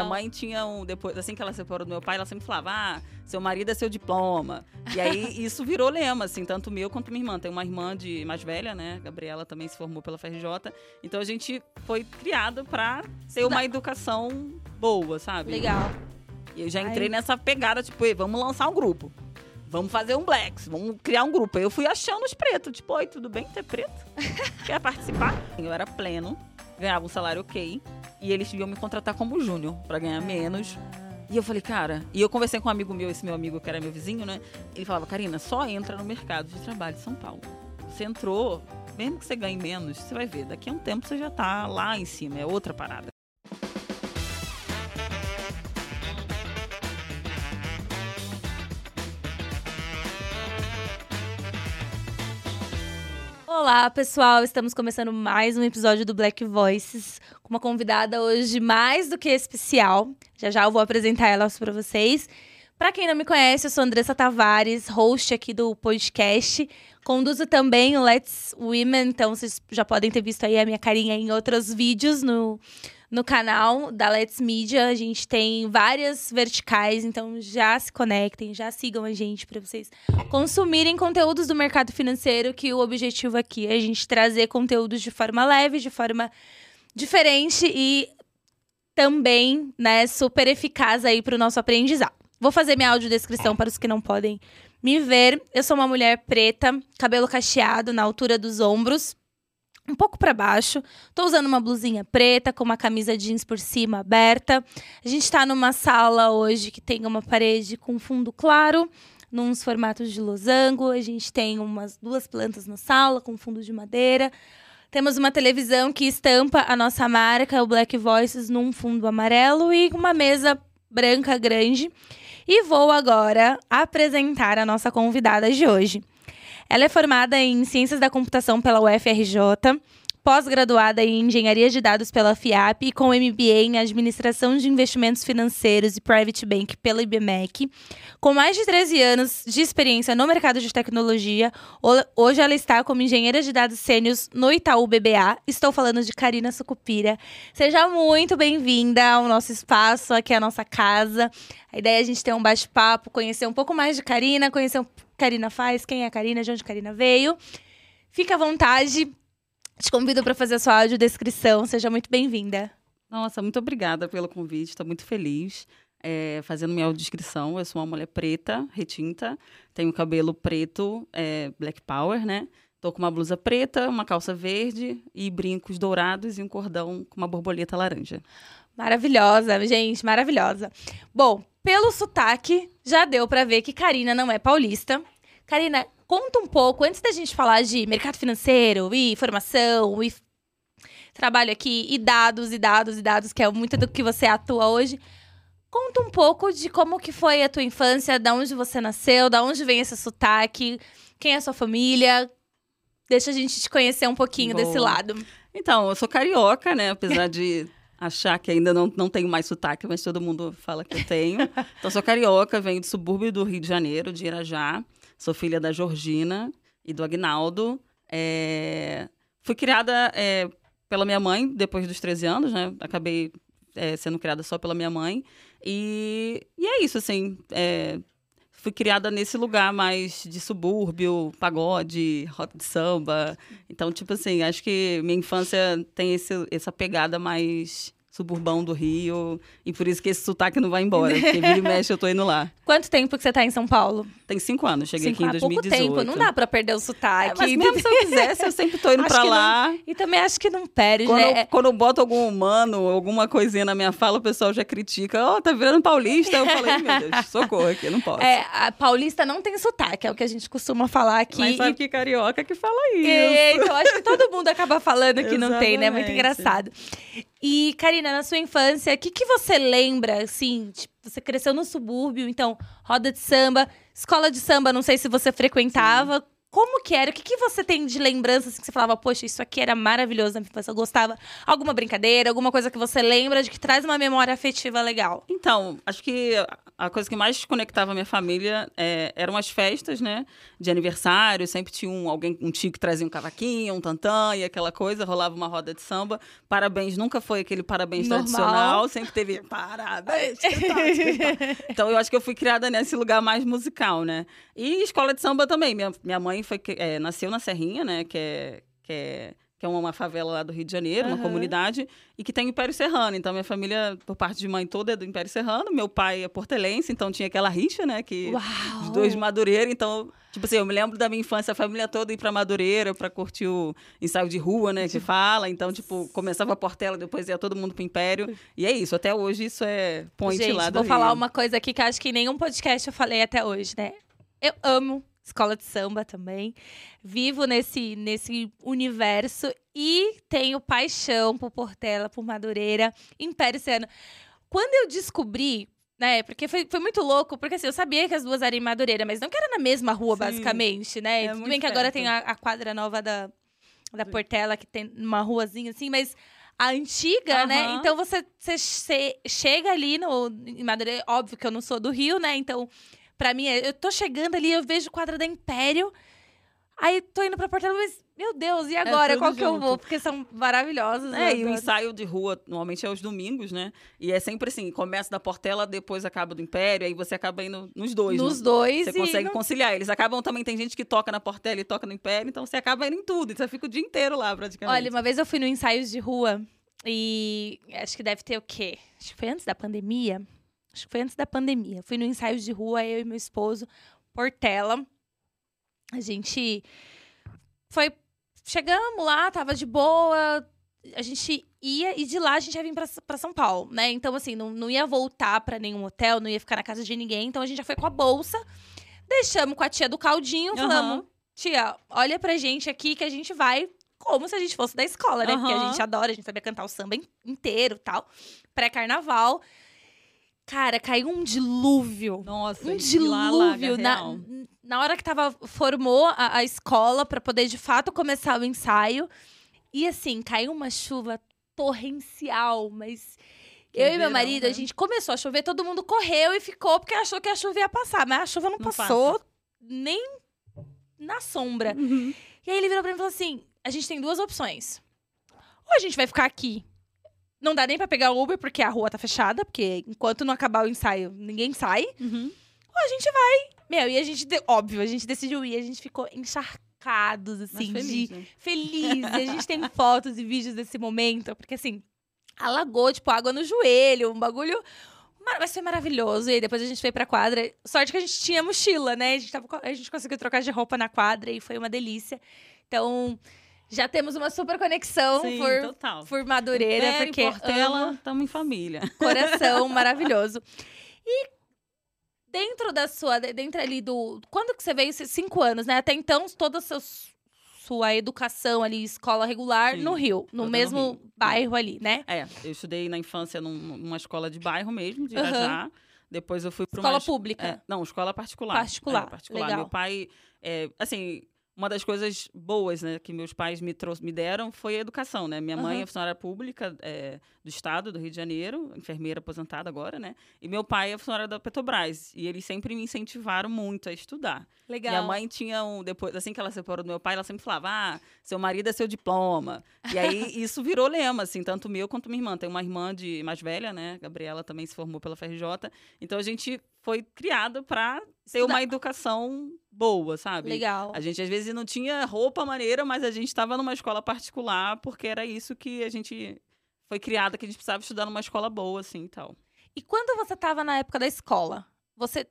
A mãe tinha um. Depois, assim que ela separou do meu pai, ela sempre falava: ah, seu marido é seu diploma. E aí isso virou lema, assim, tanto meu quanto minha irmã. Tem uma irmã de mais velha, né? Gabriela também se formou pela FRJ. Então a gente foi criado pra ter uma educação boa, sabe? Legal. E eu já entrei Ai. nessa pegada, tipo, vamos lançar um grupo. Vamos fazer um Blacks, vamos criar um grupo. Eu fui achando os pretos, tipo, oi, tudo bem ter preto? Quer participar? Eu era pleno, ganhava um salário ok. E eles iam me contratar como júnior, para ganhar menos. E eu falei, cara, e eu conversei com um amigo meu, esse meu amigo que era meu vizinho, né? Ele falava, Karina, só entra no mercado de trabalho de São Paulo. Você entrou, mesmo que você ganhe menos, você vai ver, daqui a um tempo você já tá lá em cima, é outra parada. Olá, pessoal! Estamos começando mais um episódio do Black Voices com uma convidada hoje mais do que especial. Já já eu vou apresentar ela para vocês. Para quem não me conhece, eu sou Andressa Tavares, host aqui do podcast. Conduzo também o Let's Women, então vocês já podem ter visto aí a minha carinha em outros vídeos no no canal da Let's Media. A gente tem várias verticais, então já se conectem, já sigam a gente para vocês consumirem conteúdos do mercado financeiro, que o objetivo aqui é a gente trazer conteúdos de forma leve, de forma diferente e também, né, super eficaz aí para o nosso aprendizado. Vou fazer minha audiodescrição para os que não podem me ver. Eu sou uma mulher preta, cabelo cacheado na altura dos ombros, um pouco para baixo. Tô usando uma blusinha preta com uma camisa jeans por cima aberta. A gente está numa sala hoje que tem uma parede com fundo claro, nos formatos de losango. A gente tem umas duas plantas na sala com fundo de madeira. Temos uma televisão que estampa a nossa marca, o Black Voices, num fundo amarelo e uma mesa branca grande. E vou agora apresentar a nossa convidada de hoje. Ela é formada em Ciências da Computação pela UFRJ, pós-graduada em Engenharia de Dados pela FIAP e com MBA em Administração de Investimentos Financeiros e Private Bank pela IBMEC. Com mais de 13 anos de experiência no mercado de tecnologia, hoje ela está como engenheira de dados sênios no Itaú BBA. Estou falando de Karina Sucupira. Seja muito bem-vinda ao nosso espaço, aqui a nossa casa. A ideia é a gente ter um bate-papo, conhecer um pouco mais de Karina, conhecer um Karina faz, quem é a Karina, de onde a Karina veio. Fica à vontade. Te convido para fazer a sua audiodescrição. Seja muito bem-vinda. Nossa, muito obrigada pelo convite. Estou muito feliz. É, fazendo minha audiodescrição, eu sou uma mulher preta, retinta, tenho cabelo preto, é, black power, né? Tô com uma blusa preta, uma calça verde e brincos dourados e um cordão com uma borboleta laranja. Maravilhosa, gente, maravilhosa. Bom, pelo sotaque, já deu para ver que Karina não é paulista. Karina, conta um pouco, antes da gente falar de mercado financeiro e formação e trabalho aqui, e dados, e dados, e dados, que é muito do que você atua hoje. Conta um pouco de como que foi a tua infância, da onde você nasceu, da onde vem esse sotaque, quem é a sua família. Deixa a gente te conhecer um pouquinho Boa. desse lado. Então, eu sou carioca, né? Apesar de achar que ainda não, não tenho mais sotaque, mas todo mundo fala que eu tenho. Então, sou carioca, venho do subúrbio do Rio de Janeiro, de Irajá. Sou filha da Georgina e do Agnaldo. É... Fui criada é, pela minha mãe depois dos 13 anos, né? Acabei é, sendo criada só pela minha mãe. E, e é isso, assim. É, fui criada nesse lugar mais de subúrbio, pagode, rock de samba. Então, tipo assim, acho que minha infância tem esse, essa pegada mais suburbão do Rio. E por isso que esse sotaque não vai embora. Porque vira e mexe, eu tô indo lá. Quanto tempo que você tá em São Paulo? Tem cinco anos. Cheguei cinco, aqui em 2018. pouco tempo. Não dá pra perder o sotaque. É, mas mesmo se eu quisesse, eu sempre tô indo acho pra lá. Não, e também acho que não perde, quando, né? Quando eu boto algum humano, alguma coisinha na minha fala, o pessoal já critica. Ó, oh, tá virando paulista. Eu falei, meu Deus, socorro aqui, não posso. É, a paulista não tem sotaque, é o que a gente costuma falar aqui. Mas sabe e... que carioca que fala isso. É, então, acho que todo mundo acaba falando que não tem, né? Muito engraçado. E, Karina, na sua infância, o que, que você lembra, assim, tipo, você cresceu no subúrbio, então, roda de samba, escola de samba, não sei se você frequentava. Sim. Como que era? O que, que você tem de lembrança assim, que você falava, poxa, isso aqui era maravilhoso na infância, eu gostava? Alguma brincadeira, alguma coisa que você lembra de que traz uma memória afetiva legal? Então, acho que a coisa que mais conectava a minha família é, eram as festas, né? De aniversário, sempre tinha um, alguém, um tio que trazia um cavaquinho, um tantã e aquela coisa, rolava uma roda de samba. Parabéns, nunca foi aquele parabéns Normal. tradicional, sempre teve parabéns. então eu acho que eu fui criada nesse lugar mais musical, né? E escola de samba também. Minha, minha mãe foi, é, nasceu na Serrinha, né? Que é, que é que é uma favela lá do Rio de Janeiro, uma Aham. comunidade, e que tem o Império Serrano. Então, minha família, por parte de mãe toda, é do Império Serrano. Meu pai é portelense, então tinha aquela rixa, né? Que Uau! os dois de Madureira. Então, tipo assim, eu me lembro da minha infância, a família toda ir pra Madureira pra curtir o ensaio de rua, né? Que fala. Então, tipo, começava a Portela, depois ia todo mundo pro Império. E é isso. Até hoje, isso é point Gente, lá do vou falar Rio. uma coisa aqui que acho que em nenhum podcast eu falei até hoje, né? Eu amo escola de samba também. Vivo nesse, nesse universo e tenho paixão por Portela, por Madureira, Império Serrano. Quando eu descobri, né? Porque foi, foi muito louco, porque assim, eu sabia que as duas eram em Madureira, mas não que era na mesma rua, Sim. basicamente, né? É Tudo bem que agora tem a, a quadra nova da, da Portela, que tem uma ruazinha assim, mas a antiga, né? Aham. Então você, você che- chega ali no, em Madureira, óbvio que eu não sou do Rio, né? Então, pra mim, é- eu tô chegando ali, eu vejo quadra da Império, aí tô indo pra Portela, mas, meu Deus, e agora? tudo Qual que eu junto. vou? Porque são maravilhosos. É, eu e o ensaio de rua normalmente é aos domingos, né? E é sempre assim, começa da Portela, depois acaba do Império, aí você acaba indo nos dois. Nos né? dois Você consegue não- conciliar. Eles acabam também, tem gente que toca na Portela e toca no Império, então você acaba indo em tudo. Então você fica o dia inteiro lá, praticamente. Olha, uma vez eu fui no ensaios de rua e acho que deve ter o quê? Acho que foi antes da pandemia. Acho que foi antes da pandemia. Fui no ensaios de rua, eu e meu esposo, Portela. A gente foi. Chegamos lá, tava de boa. A gente ia e de lá a gente ia vir pra, pra São Paulo, né? Então, assim, não, não ia voltar pra nenhum hotel, não ia ficar na casa de ninguém. Então a gente já foi com a bolsa, deixamos com a tia do caldinho, falamos: tia, olha pra gente aqui que a gente vai como se a gente fosse da escola, né? Porque a gente adora, a gente sabia cantar o samba in- inteiro tal. Pré-carnaval. Cara, caiu um dilúvio. Nossa, Um dilúvio na, na hora que tava formou a, a escola pra poder de fato começar o ensaio. E assim, caiu uma chuva torrencial, mas Que eu e meu verão, marido, a né? gente começou a chover, todo mundo correu e ficou porque achou que a chuva ia passar, mas a chuva não, Não passou nem na sombra. Uhum. E aí ele virou pra mim e falou assim: a gente tem duas opções. Ou a gente vai ficar aqui. Não dá nem pra pegar o Uber, porque a rua tá fechada, porque enquanto não acabar o ensaio, ninguém sai. Uhum. Ou a gente vai. Meu, e a gente, óbvio, a gente decidiu ir, a gente ficou encharcados, Mas assim, feliz, de né? feliz. A gente tem fotos e vídeos desse momento, porque assim, alagou, tipo, água no joelho, um bagulho. Mas foi maravilhoso. E aí depois a gente foi pra quadra. Sorte que a gente tinha mochila, né? A gente, tava a gente conseguiu trocar de roupa na quadra e foi uma delícia. Então, já temos uma super conexão Sim, por, total. por Madureira, Império, porque Portela, amo estamos em família. coração maravilhoso. E dentro da sua, dentro ali do, quando que você veio? Esses Cinco anos, né? Até então, toda a seus- sua educação ali, escola regular, Sim, no Rio, no toda no mesmo Rio. bairro ali, né? É, eu estudei na infância num- numa escola de bairro mesmo, de. Irajá. Depois eu fui para Escola uma... es- pública. É, não, escola particular. Particular, É, particular. legal. Meu pai, é, assim, uma das coisas boas, né, que meus pais me, me deram foi a educação, né? Minha mãe Aham. é funcionária pública é, do estado do Rio de Janeiro, enfermeira aposentada agora, né? E meu pai é funcionário da Petrobras. E eles sempre me incentivaram muito a estudar. Legal. Minha mãe tinha um. Depois, assim que ela separou do meu pai, ela sempre falava: Ah, seu marido é seu diploma. E aí isso virou lema, assim, tanto meu quanto minha irmã. Tem uma irmã de mais velha, né? Gabriela também se formou pela FRJ. Então a gente foi criada para ter uma educação boa, sabe? Legal. A gente às vezes não tinha roupa maneira, mas a gente estava numa escola particular porque era isso que a gente foi criada, que a gente precisava estudar numa escola boa, assim e tal. E quando você tava na época da escola, você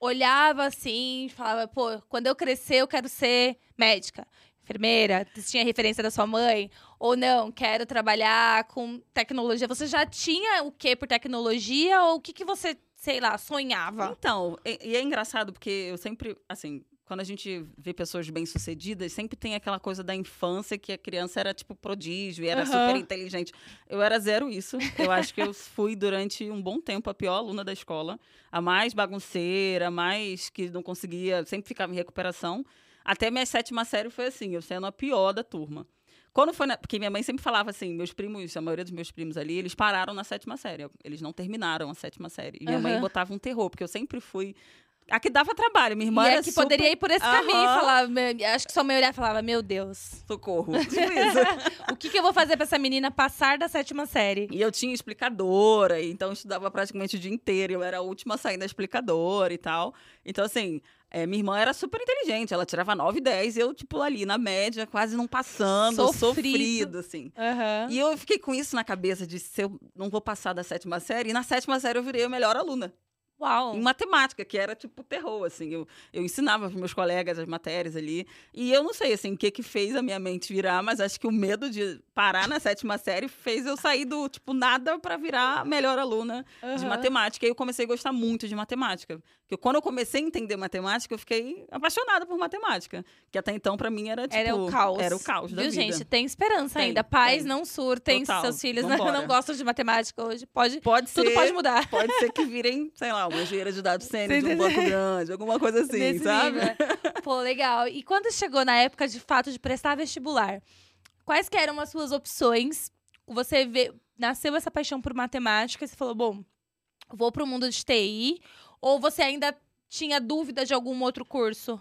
olhava assim, falava, pô, quando eu crescer eu quero ser médica, enfermeira, você tinha referência da sua mãe, ou não, quero trabalhar com tecnologia. Você já tinha o que por tecnologia ou o que que você, sei lá, sonhava? Então, e, e é engraçado porque eu sempre, assim, quando a gente vê pessoas bem-sucedidas, sempre tem aquela coisa da infância que a criança era tipo prodígio e era Aham. super inteligente. Eu era zero isso. Eu acho que eu fui durante um bom tempo a pior aluna da escola, a mais bagunceira, a mais que não conseguia, sempre ficava em recuperação. Até minha sétima série foi assim, eu sendo a pior da turma. Quando foi na... Porque minha mãe sempre falava assim, meus primos, a maioria dos meus primos ali, eles pararam na sétima série. Eles não terminaram a sétima série. E minha mãe Aham. botava um terror, porque eu sempre fui. A que dava trabalho. Minha irmã e era é que super... poderia ir por esse caminho e. "Me- Acho que sua mãe olhava e falava: Meu Deus, Socorro. O que, que eu vou fazer pra essa menina passar da sétima série? E eu tinha explicadora, então eu estudava praticamente o dia inteiro. Eu era a última a sair da explicadora e tal. Então, assim, é, minha irmã era super inteligente. Ela tirava 9 e 10, eu, tipo, ali na média, quase não passando, Sofrido. sofrido, assim. Aham. E eu fiquei com isso na cabeça de se eu não vou passar da sétima série. E na sétima série eu virei a melhor aluna. Uau. Em matemática, que era tipo terror, assim. Eu, eu ensinava para meus colegas as matérias ali. E eu não sei, assim, o que que fez a minha mente virar, mas acho que o medo de parar na sétima série fez eu sair do, tipo, nada para virar a melhor aluna de Aham. matemática. E eu comecei a gostar muito de matemática. Porque quando eu comecei a entender matemática, eu fiquei apaixonada por matemática. Que até então, para mim, era tipo. Era o caos. Era o caos da Viu, vida. gente? Tem esperança Tem, ainda. Pais, tem. não surtem. Total. Seus filhos não, Vambora. não gostam de matemática hoje. Pode, Pode ser. tudo pode mudar. Pode ser que virem, sei lá, uma engenheira de dados sênior de um banco grande, alguma coisa assim, Nesse sabe? nível. Pô, legal. E quando chegou na época de fato de prestar vestibular, quais que eram as suas opções? Você vê, nasceu essa paixão por matemática e você falou, bom, vou pro mundo de TI? Ou você ainda tinha dúvida de algum outro curso?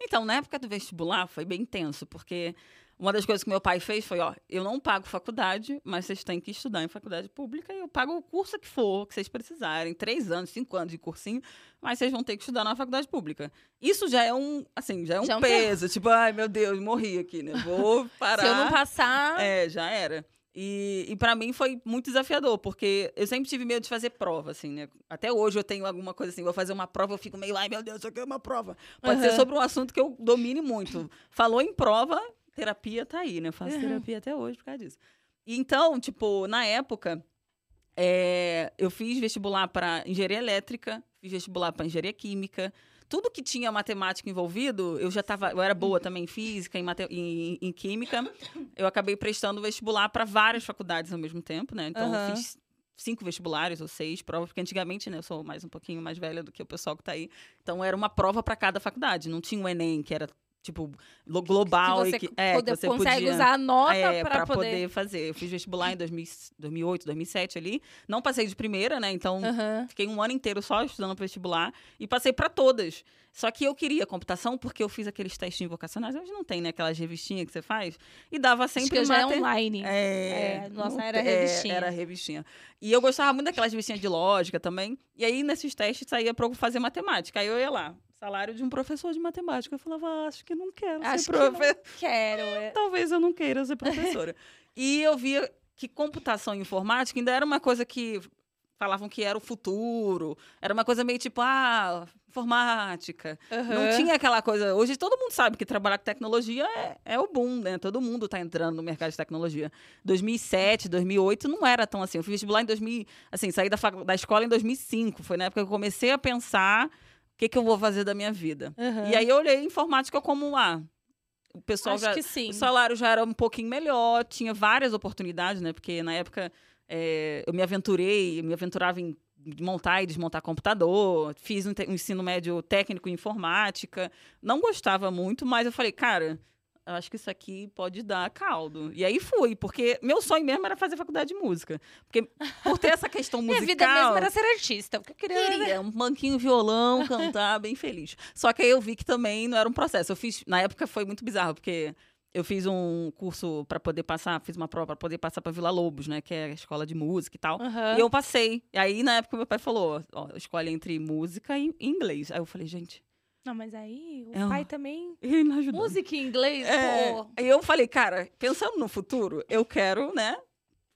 Então, na época do vestibular foi bem tenso, porque uma das coisas que meu pai fez foi, ó, eu não pago faculdade, mas vocês têm que estudar em faculdade pública e eu pago o curso que for, que vocês precisarem, três anos, cinco anos de cursinho, mas vocês vão ter que estudar na faculdade pública. Isso já é um, assim, já é um Já é um peso, tipo, ai meu Deus, morri aqui, né? Vou parar. Se eu não passar. É, já era. E, e para mim foi muito desafiador, porque eu sempre tive medo de fazer prova, assim, né? Até hoje eu tenho alguma coisa assim, vou fazer uma prova, eu fico meio, ai meu Deus, isso aqui é uma prova. Pode ser Aham. sobre um assunto que eu domine muito. Falou em prova, terapia tá aí, né? Eu faço Uhum. terapia até hoje por causa disso. E Então, tipo, na época, é, eu fiz vestibular para engenharia elétrica, fiz vestibular para engenharia química. Tudo que tinha matemática envolvido, eu já tava. Eu era boa também em física, em, mate, em, em química. Eu acabei prestando vestibular para várias faculdades ao mesmo tempo, né? Então, Aham. eu fiz cinco vestibulares ou seis provas, porque antigamente, né, eu sou mais um pouquinho mais velha do que o pessoal que tá aí. Então, era uma prova para cada faculdade. Não tinha o Enem, que era, tipo, lo- global. que você e que, é, pode- que você consegue podia usar a nota é, pra poder. poder fazer. Eu fiz vestibular em 2000, 2008, 2007 ali. Não passei de primeira, né? Então, Aham. fiquei um ano inteiro só estudando para vestibular e passei para todas. Só que eu queria computação porque eu fiz aqueles testinhos vocacionais. Hoje não tem, né? Aquelas revistinhas que você faz. E dava Acho sempre que já é online. é, É, nossa, era é, revistinha. era revistinha. E eu gostava muito daquelas revistinhas de lógica também. E aí, nesses testes, saía pra eu fazer matemática. Aí eu ia lá, salário de um professor de matemática. Eu falava, ah, acho que não quero Acho ser que não professor. quero. é. Talvez eu não queira ser professora. e eu via que computação e informática ainda era uma coisa que falavam que era o futuro. Era uma coisa meio tipo, ah, informática. Não Aham. tinha aquela coisa. Hoje todo mundo sabe que trabalhar com tecnologia é, é o boom, né? Todo mundo tá entrando no mercado de tecnologia. 2007, 2008 não era tão assim. Eu fiz vestibular em 2000, assim, saí da, da escola em 2005. Foi na época que eu comecei a pensar o que, que eu vou fazer da minha vida. Aham. E aí eu olhei informática como ah, o pessoal Acho já que sim. o salário já era um pouquinho melhor, tinha várias oportunidades, né? Porque na época é, eu me aventurei, eu me aventurava em montar e desmontar computador, fiz um, um ensino médio técnico em informática, não gostava muito, mas eu falei, cara, eu acho que isso aqui pode dar caldo. E aí fui, porque meu sonho mesmo era fazer faculdade de música. Porque por ter essa questão Minha musical... vida mesmo era ser artista. O que eu queria era- Queria um banquinho, violão, cantar, bem feliz. Só que aí eu vi que também não era um processo. Eu fiz, na época foi muito bizarro, porque eu fiz um curso para poder passar, fiz uma prova para poder passar para Vila Lobos, né, que é a escola de música e tal. Aham. E eu passei. E aí na época meu pai falou, ó, escolhe entre música e inglês. Aí eu falei, gente, Não, mas aí o É pai também. ele não ajudou. Música em inglês, É, pô. Aí eu falei, cara, pensando no futuro, eu quero, né?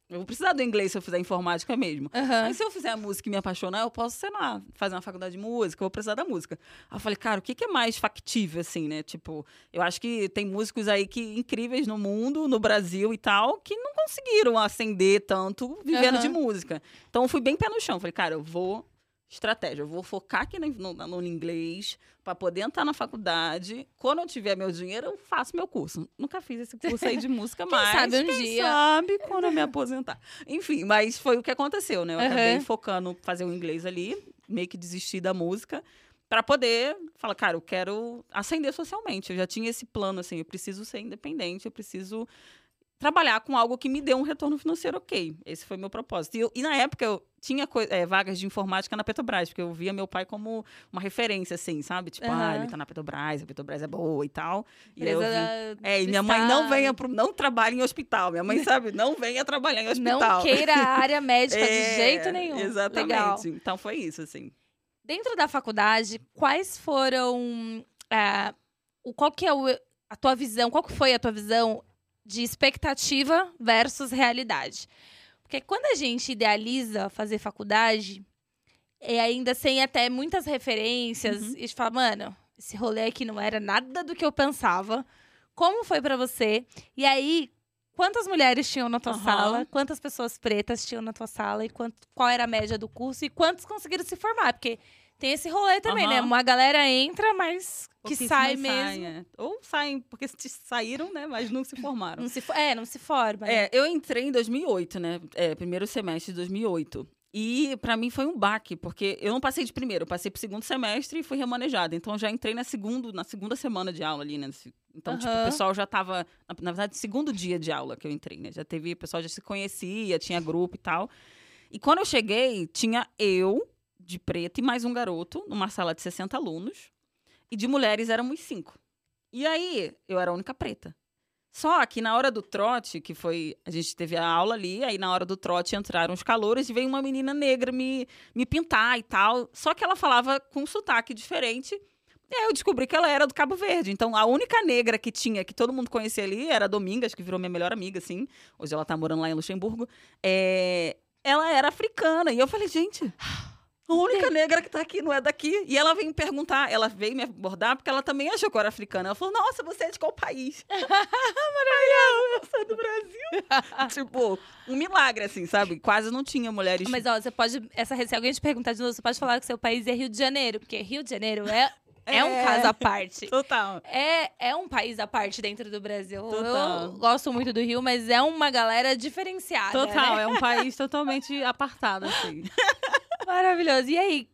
Eu vou precisar do inglês se eu fizer informática mesmo. Mas se eu fizer a música e me apaixonar, eu posso, sei lá, fazer uma faculdade de música, eu vou precisar da música. Aí eu falei, cara, o que, que é mais factível, assim, né? Tipo, eu acho que tem músicos aí que incríveis no mundo, no Brasil e tal, que não conseguiram ascender tanto vivendo Aham. de música. Então eu fui bem pé no chão. Falei, cara, eu vou. Estratégia, eu vou focar aqui no, no, no inglês para poder entrar na faculdade. Quando eu tiver meu dinheiro, eu faço meu curso. Nunca fiz esse curso aí de música mais. sabe um quem dia. sabe quando eu me aposentar. Enfim, mas foi o que aconteceu, né? Eu Aham. acabei focando fazer o inglês ali, meio que desistir da música, para poder falar, cara, eu quero ascender socialmente. Eu já tinha esse plano, assim, eu preciso ser independente, eu preciso trabalhar com algo que me dê um retorno financeiro ok. Esse foi meu propósito. E, eu, e na época eu tinha é, vagas de informática na Petrobras, porque eu via meu pai como uma referência, assim, sabe? Tipo, uhum. ah, ele tá na Petrobras, a Petrobras é boa e tal. E eu vi, é, e minha mãe não venha pro, não trabalha em hospital. Minha mãe sabe, não venha trabalhar em hospital. Não queira a área médica é, de jeito nenhum. Exatamente. Legal. Então foi isso, assim. Dentro da faculdade, quais foram. É, qual que é o, a tua visão? Qual que foi a tua visão de expectativa versus realidade. Porque quando a gente idealiza fazer faculdade, é ainda sem até muitas referências, uhum. e a gente fala, mano, esse rolê aqui não era nada do que eu pensava. Como foi para você? E aí, quantas mulheres tinham na tua uhum. sala? Quantas pessoas pretas tinham na tua sala? E quanto, qual era a média do curso? E quantos conseguiram se formar? Porque tem esse rolê também, uhum. né? Uma galera entra, mas que sai mesmo. Saem, é. Ou saem porque saíram, né? Mas não se formaram. Não se, é, não se forma. Né? É, eu entrei em 2008, né? É, primeiro semestre de 2008. E para mim foi um baque, porque eu não passei de primeiro, eu passei pro segundo semestre e fui remanejada. Então eu já entrei na, segundo, na segunda semana de aula ali, né? Então, uhum. tipo, o pessoal já tava. Na, na verdade, segundo dia de aula que eu entrei, né? Já teve, o pessoal já se conhecia, tinha grupo e tal. E quando eu cheguei, tinha eu, de preto e mais um garoto, numa sala de 60 alunos. E de mulheres éramos cinco. E aí, eu era a única preta. Só que na hora do trote, que foi. A gente teve a aula ali, aí na hora do trote entraram os calores e veio uma menina negra me, me pintar e tal. Só que ela falava com um sotaque diferente. E aí eu descobri que ela era do Cabo Verde. Então a única negra que tinha, que todo mundo conhecia ali, era a Domingas, que virou minha melhor amiga, assim. Hoje ela tá morando lá em Luxemburgo. É... Ela era africana. E eu falei, gente. A única negra que tá aqui não é daqui. E ela veio me perguntar, ela veio me abordar porque ela também achou que eu era africana. Ela falou: Nossa, você é de qual país? Maravilhoso! Eu sou do Brasil. tipo, um milagre, assim, sabe? Quase não tinha mulheres. Mas, ó, você pode. Essa, se alguém te perguntar de novo, você pode falar que seu país é Rio de Janeiro, porque Rio de Janeiro é. É, um caso à parte. Total. É, é um país à parte dentro do Brasil. Total. Eu gosto muito do Rio, mas é uma galera diferenciada. Total, né? é um país totalmente apartado, assim. Maravilhoso. E aí,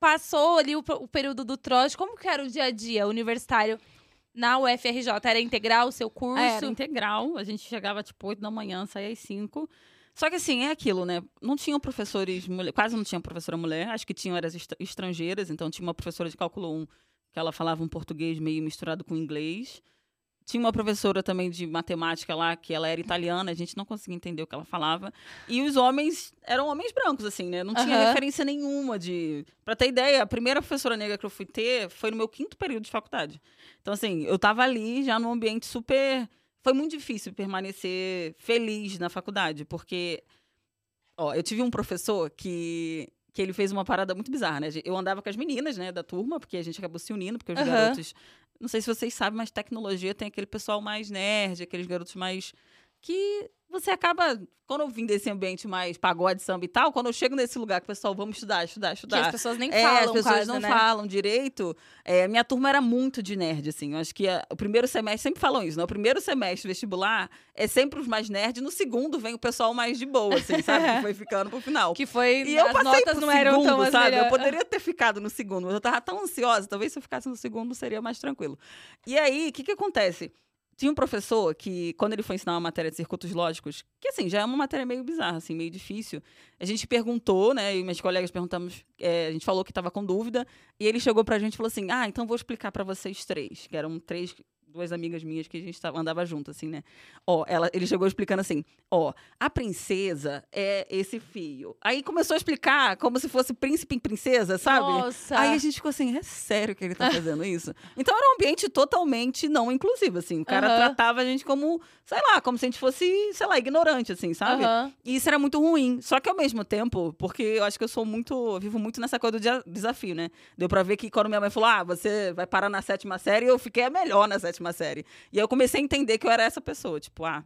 passou ali o, o, período do trote, como que era o dia a dia universitário na UFRJ? Era integral o seu curso? Era integral, a gente chegava tipo 8 da manhã, saía às 5. Só que assim, é aquilo, né? Não tinham professores quase não tinha professora mulher, acho que tinham eras estrangeiras, então tinha uma professora de cálculo 1 que ela falava um português meio misturado com inglês. Tinha uma professora também de matemática lá, que ela era italiana, a gente não conseguia entender o que ela falava. E os homens eram homens brancos, assim, né? Não tinha uhum. referência nenhuma de. Pra ter ideia, a primeira professora negra que eu fui ter foi no meu quinto período de faculdade. Então, assim, eu tava ali já num ambiente super. Foi muito difícil permanecer feliz na faculdade, porque. Ó, eu tive um professor que que ele fez uma parada muito bizarra, né? Eu andava com as meninas, né, da turma, porque a gente acabou se unindo, porque os uhum. garotos não sei se vocês sabem, mas tecnologia tem aquele pessoal mais nerd, aqueles garotos mais. Que você acaba, quando eu vim desse ambiente mais pagode, samba e tal, quando eu chego nesse lugar que o pessoal, vamos estudar, estudar, estudar. Que as pessoas nem é, falam, as pessoas quase, não né? falam direito. É, minha turma era muito de nerd, assim. Eu acho que a, o primeiro semestre, sempre falam isso, né? O primeiro semestre vestibular é sempre os mais nerds, no segundo vem o pessoal mais de boa, assim, sabe? que foi ficando pro final. Que foi. E eu as passei notas pro não segundo, eram tão sabe? melhor. Eu poderia ter ficado no segundo, mas eu tava tão ansiosa, talvez se eu ficasse no segundo seria mais tranquilo. E aí, o que que acontece? Tinha um professor que, quando ele foi ensinar uma matéria de circuitos lógicos, que assim, já é uma matéria meio bizarra, assim, meio difícil. A gente perguntou, né? E meus colegas perguntamos, é, a gente falou que estava com dúvida, e ele chegou pra gente e falou assim: Ah, então vou explicar para vocês três, que eram três duas amigas minhas que a gente tava, andava junto, assim, né? Ó, ela, ele chegou explicando assim: ó, a princesa é esse fio. Aí começou a explicar como se fosse príncipe e princesa, sabe? Nossa. Aí a gente ficou assim: é sério que ele tá fazendo isso? Então era um ambiente totalmente não inclusivo, assim. O cara Aham. tratava a gente como, sei lá, como se a gente fosse, sei lá, ignorante, assim, sabe? Aham. E isso era muito ruim. Só que ao mesmo tempo, porque eu acho que eu sou muito. eu vivo muito nessa coisa do desafio, né? Deu pra ver que quando minha mãe falou, ah, você vai parar na sétima série, eu fiquei a melhor na sétima série. E aí eu comecei a entender que eu era essa pessoa. Tipo, ah,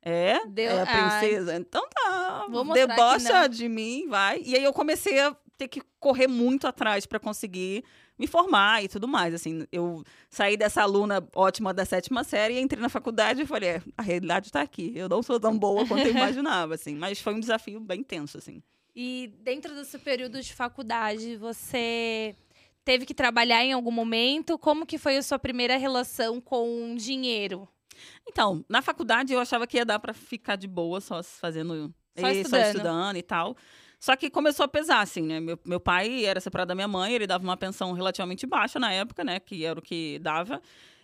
é? Deu- é a princesa? Então tá. Vou Debocha de mim, vai. E aí eu comecei a ter que correr muito atrás pra conseguir me formar e tudo mais. Assim, eu saí dessa aluna ótima da sétima série e entrei na faculdade e falei, é, a realidade tá aqui. Eu não sou tão boa quanto eu imaginava, assim. Mas foi um desafio bem tenso, assim. E dentro do seu período de faculdade, você teve que trabalhar em algum momento? Como que foi a sua primeira relação com dinheiro? Então, na faculdade eu achava que ia dar pra ficar de boa, só fazendo. Só e- estudando. estudando e tal. Só que começou a pesar, assim, né? Meu, meu pai era separado da minha mãe, ele dava uma pensão relativamente baixa na época, né? Que era o que dava.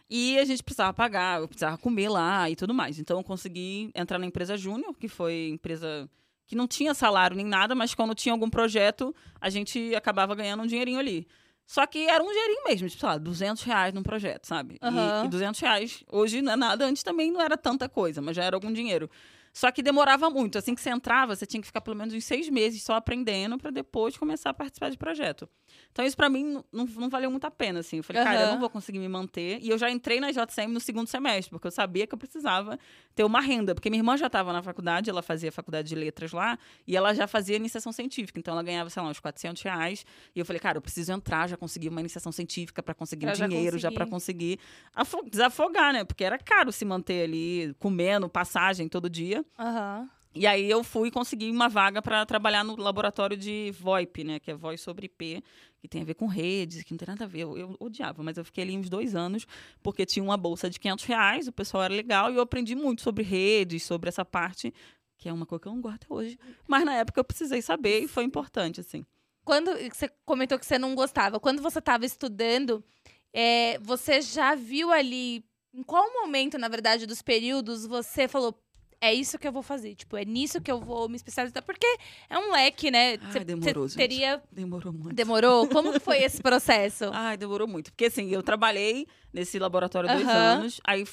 E a gente precisava pagar, eu precisava comer lá e tudo mais. Então eu consegui entrar na empresa Júnior, que foi empresa que não tinha salário nem nada, mas quando tinha algum projeto, a gente acabava ganhando um dinheirinho ali. Só que era um dinheirinho mesmo, tipo, sei lá, 200 reais num projeto, sabe? E- Aham. E, 200 reais hoje não é nada, antes também não era tanta coisa, mas já era algum dinheiro. Só que demorava muito. Assim que você entrava, você tinha que ficar pelo menos uns seis meses só aprendendo para depois começar a participar de projeto. Então isso para mim não, não, valeu muito a pena, assim. Eu falei, cara, eu não vou conseguir me manter. E eu já entrei na JCM no segundo semestre, porque eu sabia que eu precisava ter uma renda. Porque minha irmã já estava na faculdade, ela fazia faculdade de letras lá, e ela já fazia iniciação científica. Então ela ganhava, sei lá, uns 400 reais. E eu falei, cara, eu preciso entrar, já conseguir uma iniciação científica para conseguir Pra já dinheiro, já conseguir. para conseguir afo- desafogar, né? Porque era caro se manter ali comendo, passagem todo dia. Aham. E aí eu fui conseguir uma vaga para trabalhar no laboratório de VoIP, né? Que é voz sobre IP, que tem a ver com redes, que não tem nada a ver. Eu, eu odiava, mas eu fiquei ali uns dois anos, porque tinha uma bolsa de 500 reais, o pessoal era legal, e eu aprendi muito sobre redes, sobre essa parte, que é uma coisa que eu não gosto até hoje. Mas na época eu precisei saber e foi importante, assim. Quando você comentou que você não gostava, quando você estava estudando, é, você já viu ali, em qual momento, na verdade, dos períodos, você falou, é isso que eu vou fazer, tipo, é nisso que eu vou me especializar, porque é um leque, né? Ai, demorou, gente. teria... Demorou muito. Demorou? Como foi esse processo? Ai, demorou muito. Porque assim, eu trabalhei nesse laboratório dois anos, aí,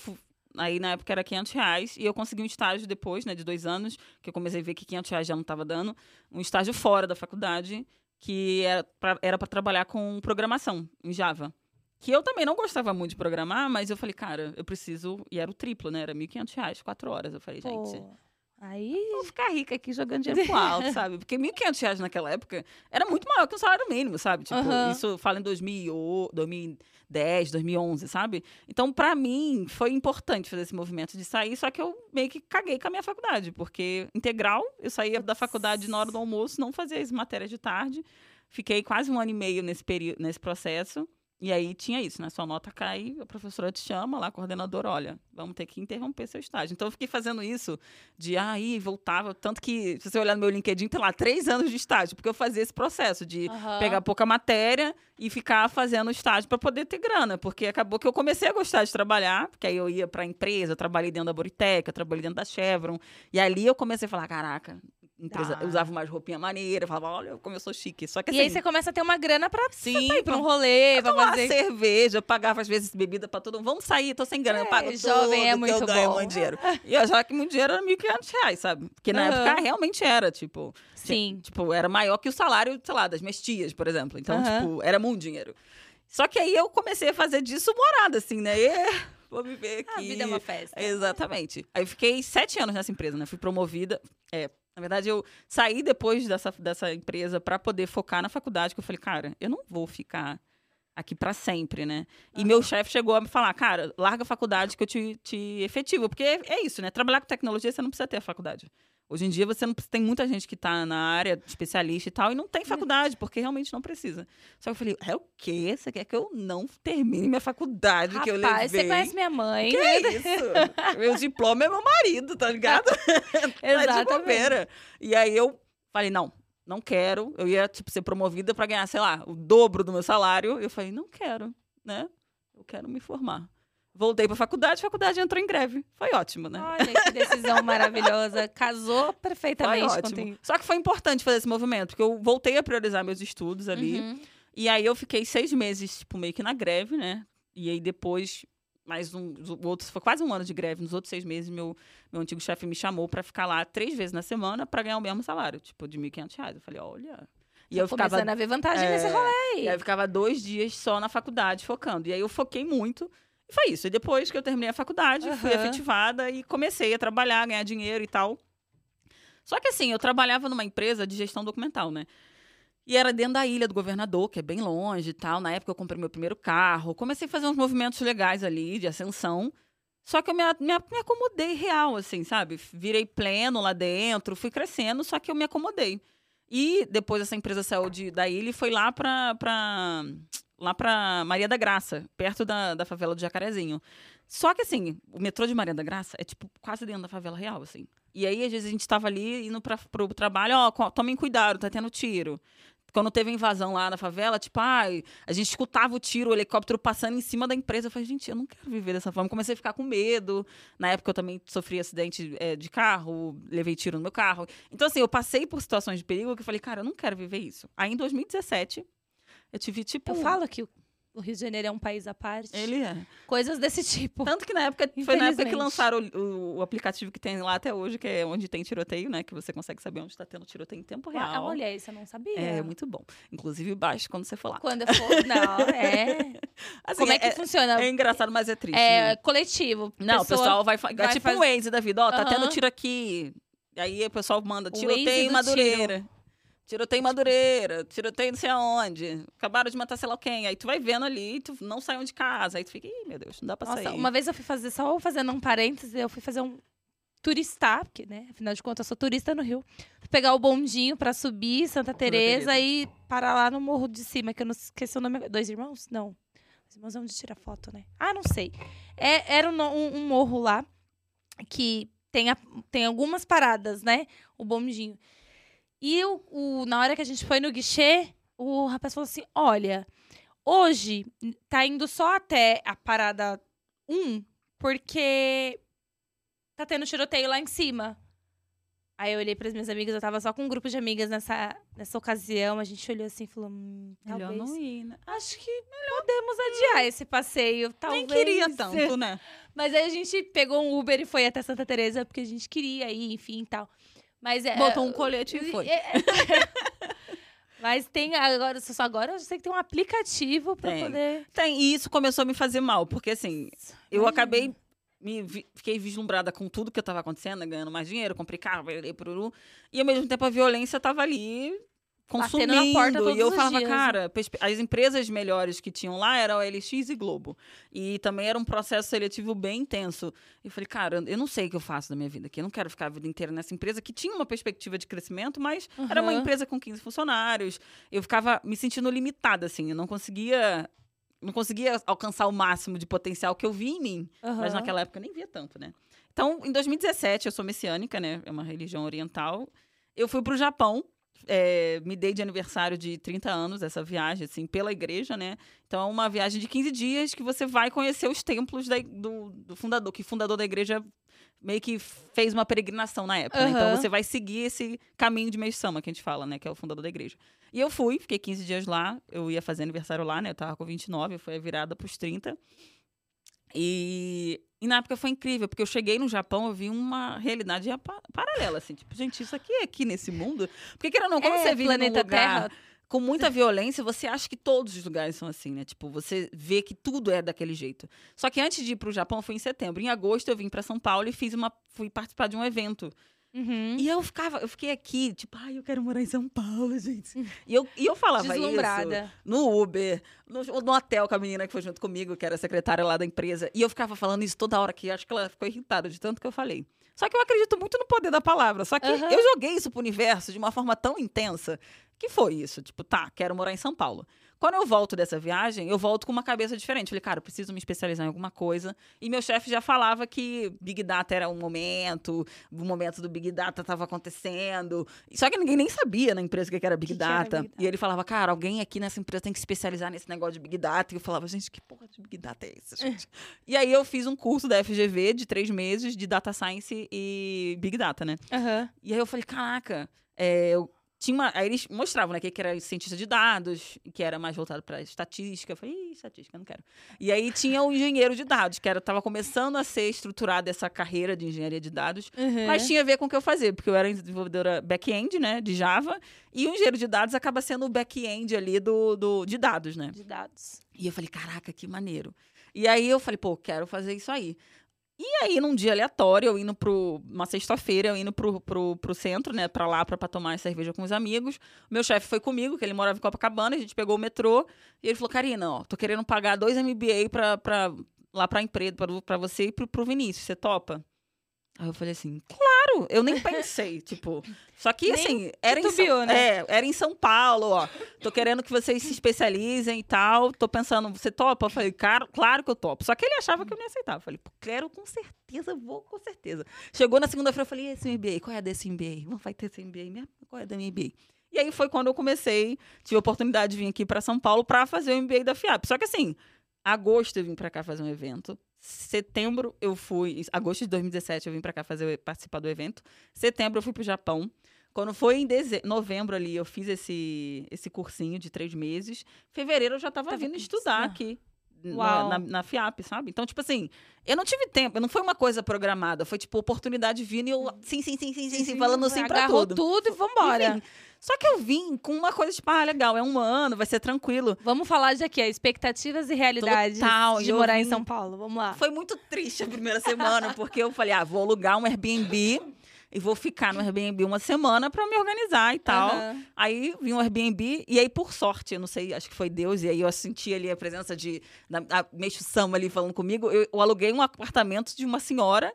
aí na época era 500 reais, e eu consegui um estágio depois, né, de dois anos, que eu comecei a ver que 500 reais já não estava dando, um estágio fora da faculdade, que era pra, era para trabalhar com programação em Java. Que eu também não gostava muito de programar, mas eu falei, cara, eu preciso. E era o triplo, né? Era 1.500 reais, quatro horas. Eu falei, gente, Pô, aí... vou ficar rica aqui jogando dinheiro pro alto, sabe? Porque 1.500 reais naquela época era muito maior que o salário mínimo, sabe? Tipo, Aham. isso fala em 2008, 2010, 2011, sabe? Então, pra mim, foi importante fazer esse movimento de sair, só que eu meio que caguei com a minha faculdade, porque integral, eu saía da faculdade na hora do almoço, não fazia as matérias de tarde, fiquei quase um ano e meio nesse, período, nesse processo. E aí tinha isso, né? Sua nota cai, a professora te chama lá, a coordenadora, olha, vamos ter que interromper seu estágio. Então eu fiquei fazendo isso de aí, voltava. Tanto que, se você olhar no meu LinkedIn, tem lá três anos de estágio, porque eu fazia esse processo de Aham. pegar pouca matéria e ficar fazendo estágio para poder ter grana. Porque acabou que eu comecei a gostar de trabalhar, porque aí eu ia para empresa, eu trabalhei dentro da Boritec, eu trabalhei dentro da Chevron. E ali eu comecei a falar: caraca, empresa, eu usava mais roupinha maneira, eu falava, olha, como eu sou chique. Só que E assim. aí você começa a ter uma grana pra sim, ir pra um rolê, pra fazer... cerveja, pagava às vezes bebida pra todo mundo. Vamos sair, tô sem grana, eu É, pago jovem é tudo muito que eu ganho bom. muito dinheiro. E eu achava que muito dinheiro era 1.500 reais, sabe? Porque na Aham. época realmente era, tipo... Sim. Tipo, era maior que o salário, sei lá, das minhas tias, por exemplo. Então, Aham. tipo, era muito dinheiro. Só que aí eu comecei a fazer disso morada, assim, né? E, vou viver aqui. A vida é uma festa. Exatamente. Aí eu fiquei sete anos nessa empresa, né? Fui promovida. É, na verdade, eu saí depois dessa, dessa empresa para poder focar na faculdade, que eu falei, cara, eu não vou ficar aqui para sempre, né? E meu chefe chegou a me falar, cara, larga a faculdade que eu te, te efetivo. Porque é, é isso, né? Trabalhar com tecnologia, você não precisa ter a faculdade. Hoje em dia, você não precisa- tem muita gente que tá na área especialista e tal, e não tem faculdade, porque realmente não precisa. Só que eu falei, é o quê? Você quer que eu não termine minha faculdade que eu levei? Rapaz, você conhece minha mãe, Que né? é isso? meu diploma é meu marido, tá ligado? tá de Exatamente. bobeira. E aí eu falei, não, não quero. Eu ia, tipo, ser promovida pra ganhar, sei lá, o dobro do meu salário. Eu falei, não quero, né? Eu quero me formar. Voltei pra faculdade, a faculdade entrou em greve. Foi ótimo, né? Olha que decisão maravilhosa. Casou Foi perfeitamente com ótimo. Só que foi importante fazer esse movimento, porque eu voltei a priorizar meus estudos ali. Uhum. E aí eu fiquei seis meses, tipo, meio que na greve, né? E aí depois, mais um, os outros, foi quase um ano de greve. Nos outros seis meses, meu, meu antigo chefe me chamou pra ficar lá três vezes na semana pra ganhar o mesmo salário, tipo, de 1.500 reais. Eu falei, olha. E eu ficava. Começando a ver vantagem é, nesse rolê E aí eu ficava dois dias só na faculdade focando. E aí eu foquei muito. E foi isso. E depois que eu terminei a faculdade, fui Aham. efetivada e comecei a trabalhar, ganhar dinheiro e tal. Só que assim, eu trabalhava numa empresa de gestão documental, né? E era dentro da ilha do governador, que é bem longe e tal. Na época eu comprei meu primeiro carro. Comecei a fazer uns movimentos legais ali, de ascensão. Só que eu me, me, me acomodei real, assim, sabe? Virei pleno lá dentro, fui crescendo, só que eu me acomodei. E depois essa empresa saiu de, da ilha e foi lá pra, pra lá pra Maria da Graça, perto da, da favela do Jacarezinho. Só que, assim, o metrô de Maria da Graça é, tipo, quase dentro da favela real, assim. E aí, às vezes, a gente tava ali indo pra, pro trabalho, ó, co- tomem cuidado, tá tendo tiro. Quando teve a invasão lá na favela, tipo, ai, a gente escutava o tiro, o helicóptero passando em cima da empresa. Eu falei, gente, eu não quero viver dessa forma. Comecei a ficar com medo. Na época eu também sofri acidente é, de carro, levei tiro no meu carro. Então, assim, eu passei por situações de perigo que eu falei, cara, eu não quero viver isso. Aí, em 2017, eu tive, tipo. Eu falo que o Rio de Janeiro é um país à parte. Ele é. Coisas desse tipo. Tanto que na época, foi na época que lançaram o, o- o aplicativo que tem lá até hoje, que é onde tem tiroteio, né? Que você consegue saber onde está tendo tiroteio em tempo Ah, real. olha, isso eu não sabia. É muito bom. Inclusive, baixe quando você for lá. Quando eu for. Não, é. Assim, Como é que funciona? É engraçado, mas é triste. É né? coletivo. Não, o Pessoa- pessoal vai. É tipo faz- um Waze da vida. Ó, tá Aham. tendo tiro aqui. E aí o pessoal manda tiroteio em do Madureira. Tiroteio em Madureira, tiroteio não sei aonde. Acabaram de matar sei lá quem. Aí tu vai vendo ali, tu não saiu de casa. Aí tu fica, ih, meu Deus, não dá pra Nossa, sair. uma vez eu fui fazer, só fazendo um parêntese, eu fui fazer um turistar, porque, né, afinal de contas, eu sou turista no Rio. Fui pegar o bondinho pra subir Santa Teresa e parar lá no morro de cima, que eu não esqueci o nome. Dois irmãos? Não. Dois irmãos é onde tira foto, né? Ah, não sei. É, era um, um- um morro lá que tem, a- tem algumas paradas, né? O bondinho. E o, o- na hora que a gente foi no guichê, o rapaz falou assim: olha, hoje tá indo só até a parada 1, porque tá tendo tiroteio lá em cima. Aí eu olhei pras minhas amigas, eu tava só com um grupo de amigas nessa, nessa ocasião. A gente olhou assim e falou: hum, Melhor talvez. não ir, né? Acho que podemos adiar esse passeio. Talvez. Nem queria tanto, né? Mas aí a gente pegou um Uber e foi até Santa Teresa, porque a gente queria ir, enfim e tal. Mas é. Botou um colete e foi. é- é- Mas tem agora, só agora eu sei que tem um aplicativo pra Tem. poder. Tem, e isso começou a me fazer mal, porque assim, eu Imagina. acabei. Me vi- fiquei vislumbrada com tudo que estava acontecendo, ganhando mais dinheiro, comprei carro. E ao mesmo tempo a violência estava ali consumindo. Batendo na porta todos e eu falava, dias. cara, as empresas melhores que tinham lá eram a LX e Globo. E também era um processo seletivo bem intenso. E eu falei, cara, eu não sei o que eu faço da minha vida aqui. Eu não quero ficar a vida inteira nessa empresa que tinha uma perspectiva de crescimento, mas era uma empresa com 15 funcionários. Eu ficava me sentindo limitada, assim. Eu não conseguia. Não conseguia alcançar o máximo de potencial que eu vi em mim. Mas Aham. naquela época eu nem via tanto, né? Então, em 2017, eu sou messiânica, né? É uma religião oriental. Eu fui pro Japão. É, me dei de aniversário de 30 anos essa viagem, assim, pela igreja, né? Então, é uma viagem de 15 dias que você vai conhecer os templos da- do, do fundador, que o fundador da igreja meio que fez uma peregrinação na época. né? Então, você vai seguir esse caminho de Meisama, que a gente fala, né? Que é o fundador da igreja. E eu fui, fiquei 15 dias lá. Eu ia fazer aniversário lá, né? Eu tava com 29, foi a virada pros 30. E, e na época foi incrível, porque eu cheguei no Japão, eu vi uma realidade pa- paralela, assim. Tipo, gente, isso aqui é aqui nesse mundo? Porque, queira ou não, quando É, você vive num planeta lugar Terra. com muita violência, você acha que todos os lugares são assim, né? Tipo, você vê que tudo é daquele jeito. Só que antes de ir pro Japão, foi em setembro. Em agosto, eu vim para São Paulo e fiz uma... Fui participar de um evento. Uhum. E eu ficava, eu fiquei aqui, tipo, ai, eu quero morar em São Paulo, gente. E eu, e eu falava isso Deslumbrada. no Uber, no, no hotel com a menina que foi junto comigo, que era secretária lá da empresa. E eu ficava falando isso toda hora que acho que ela ficou irritada de tanto que eu falei. Só que eu acredito muito no poder da palavra. Só que Aham. eu joguei isso pro universo de uma forma tão intensa que foi isso. Tipo, tá, quero morar em São Paulo. Quando eu volto dessa viagem, eu volto com uma cabeça diferente. Falei, cara, eu preciso me especializar em alguma coisa. E meu chefe já falava que Big Data era um momento, o momento do Big Data estava acontecendo. Só que ninguém nem sabia na empresa o que era Big, Que que era Data. Big Data? E ele falava, cara, alguém aqui nessa empresa tem que se especializar nesse negócio de Big Data. E eu falava, gente, que porra de Big Data é esse, gente? e aí eu fiz um curso da FGV de três meses de Data Science e Big Data, né? Aham. E aí eu falei, caraca, é, eu tinha uma. Aí eles mostravam, né, que era cientista de dados, que era mais voltado para estatística. Eu falei, Ih, estatística, não quero. E aí tinha o engenheiro de dados, que era, tava começando a ser estruturada essa carreira de engenharia de dados. Uhum. Mas tinha a ver com o que eu fazia, porque eu era desenvolvedora back-end, né, de Java, e o engenheiro de dados acaba sendo o back-end ali do, do, de dados, né? De dados. E eu falei, caraca, que maneiro. E aí eu falei, pô, quero fazer isso aí. E aí, num dia aleatório, eu indo pro. Uma sexta-feira, eu indo pro, pro, pro centro, né? Pra lá, pra, pra tomar cerveja com os amigos. Meu chefe foi comigo, que ele morava em Copacabana, a gente pegou o metrô. E ele falou, Karina, ó, tô querendo pagar dois MBA pra, pra, lá pra empresa, pra, pra você e pro, pro Vinícius. Você topa? Aí eu falei assim, claro! Eu nem pensei, tipo. Só que, Nem assim, era em, São, né? é, era em São Paulo, ó. Tô querendo que vocês se especializem e tal. Tô pensando, você topa? Eu falei, cara, claro que eu topo. Só que ele achava que eu não ia aceitar. Eu falei, quero com certeza, vou com certeza. Chegou na segunda-feira, eu falei, e esse MBA? Qual é desse MBA? Não vai ter esse MBA mesmo? Qual é da MBA? E aí foi quando eu comecei, tive a oportunidade de vir aqui para São Paulo para fazer o MBA da FIAP. Só que assim, agosto eu vim para cá fazer um evento. Setembro eu fui, agosto de 2017 eu vim para cá fazer participar do evento. Setembro eu fui pro Japão. Quando foi em deze... novembro ali, eu fiz esse, esse cursinho de três meses. Fevereiro eu já estava Tava vindo estudar aqui. Na-. Na, na FIAP, sabe? Então, tipo assim, eu não tive tempo, não foi uma coisa programada, foi tipo oportunidade vindo e eu, sim, sim, sim, sim, sim, sim, falando assim pra tudo. tudo e vambora. Enfim, só que eu vim com uma coisa tipo, ah, legal, é um ano, vai ser tranquilo. Vamos falar de aqui, expectativas e realidades Total, de morar em vim- São Paulo. Vamos lá. Foi muito triste a primeira semana, porque eu falei, ah, vou alugar um Airbnb e vou ficar no Airbnb uma semana pra me organizar e tal. Aham. Aí vim um Airbnb, e aí, por sorte, eu não sei, acho que foi Deus, e aí eu senti ali a presença de. Da, a Sama ali falando comigo. Eu, eu aluguei um apartamento de uma senhora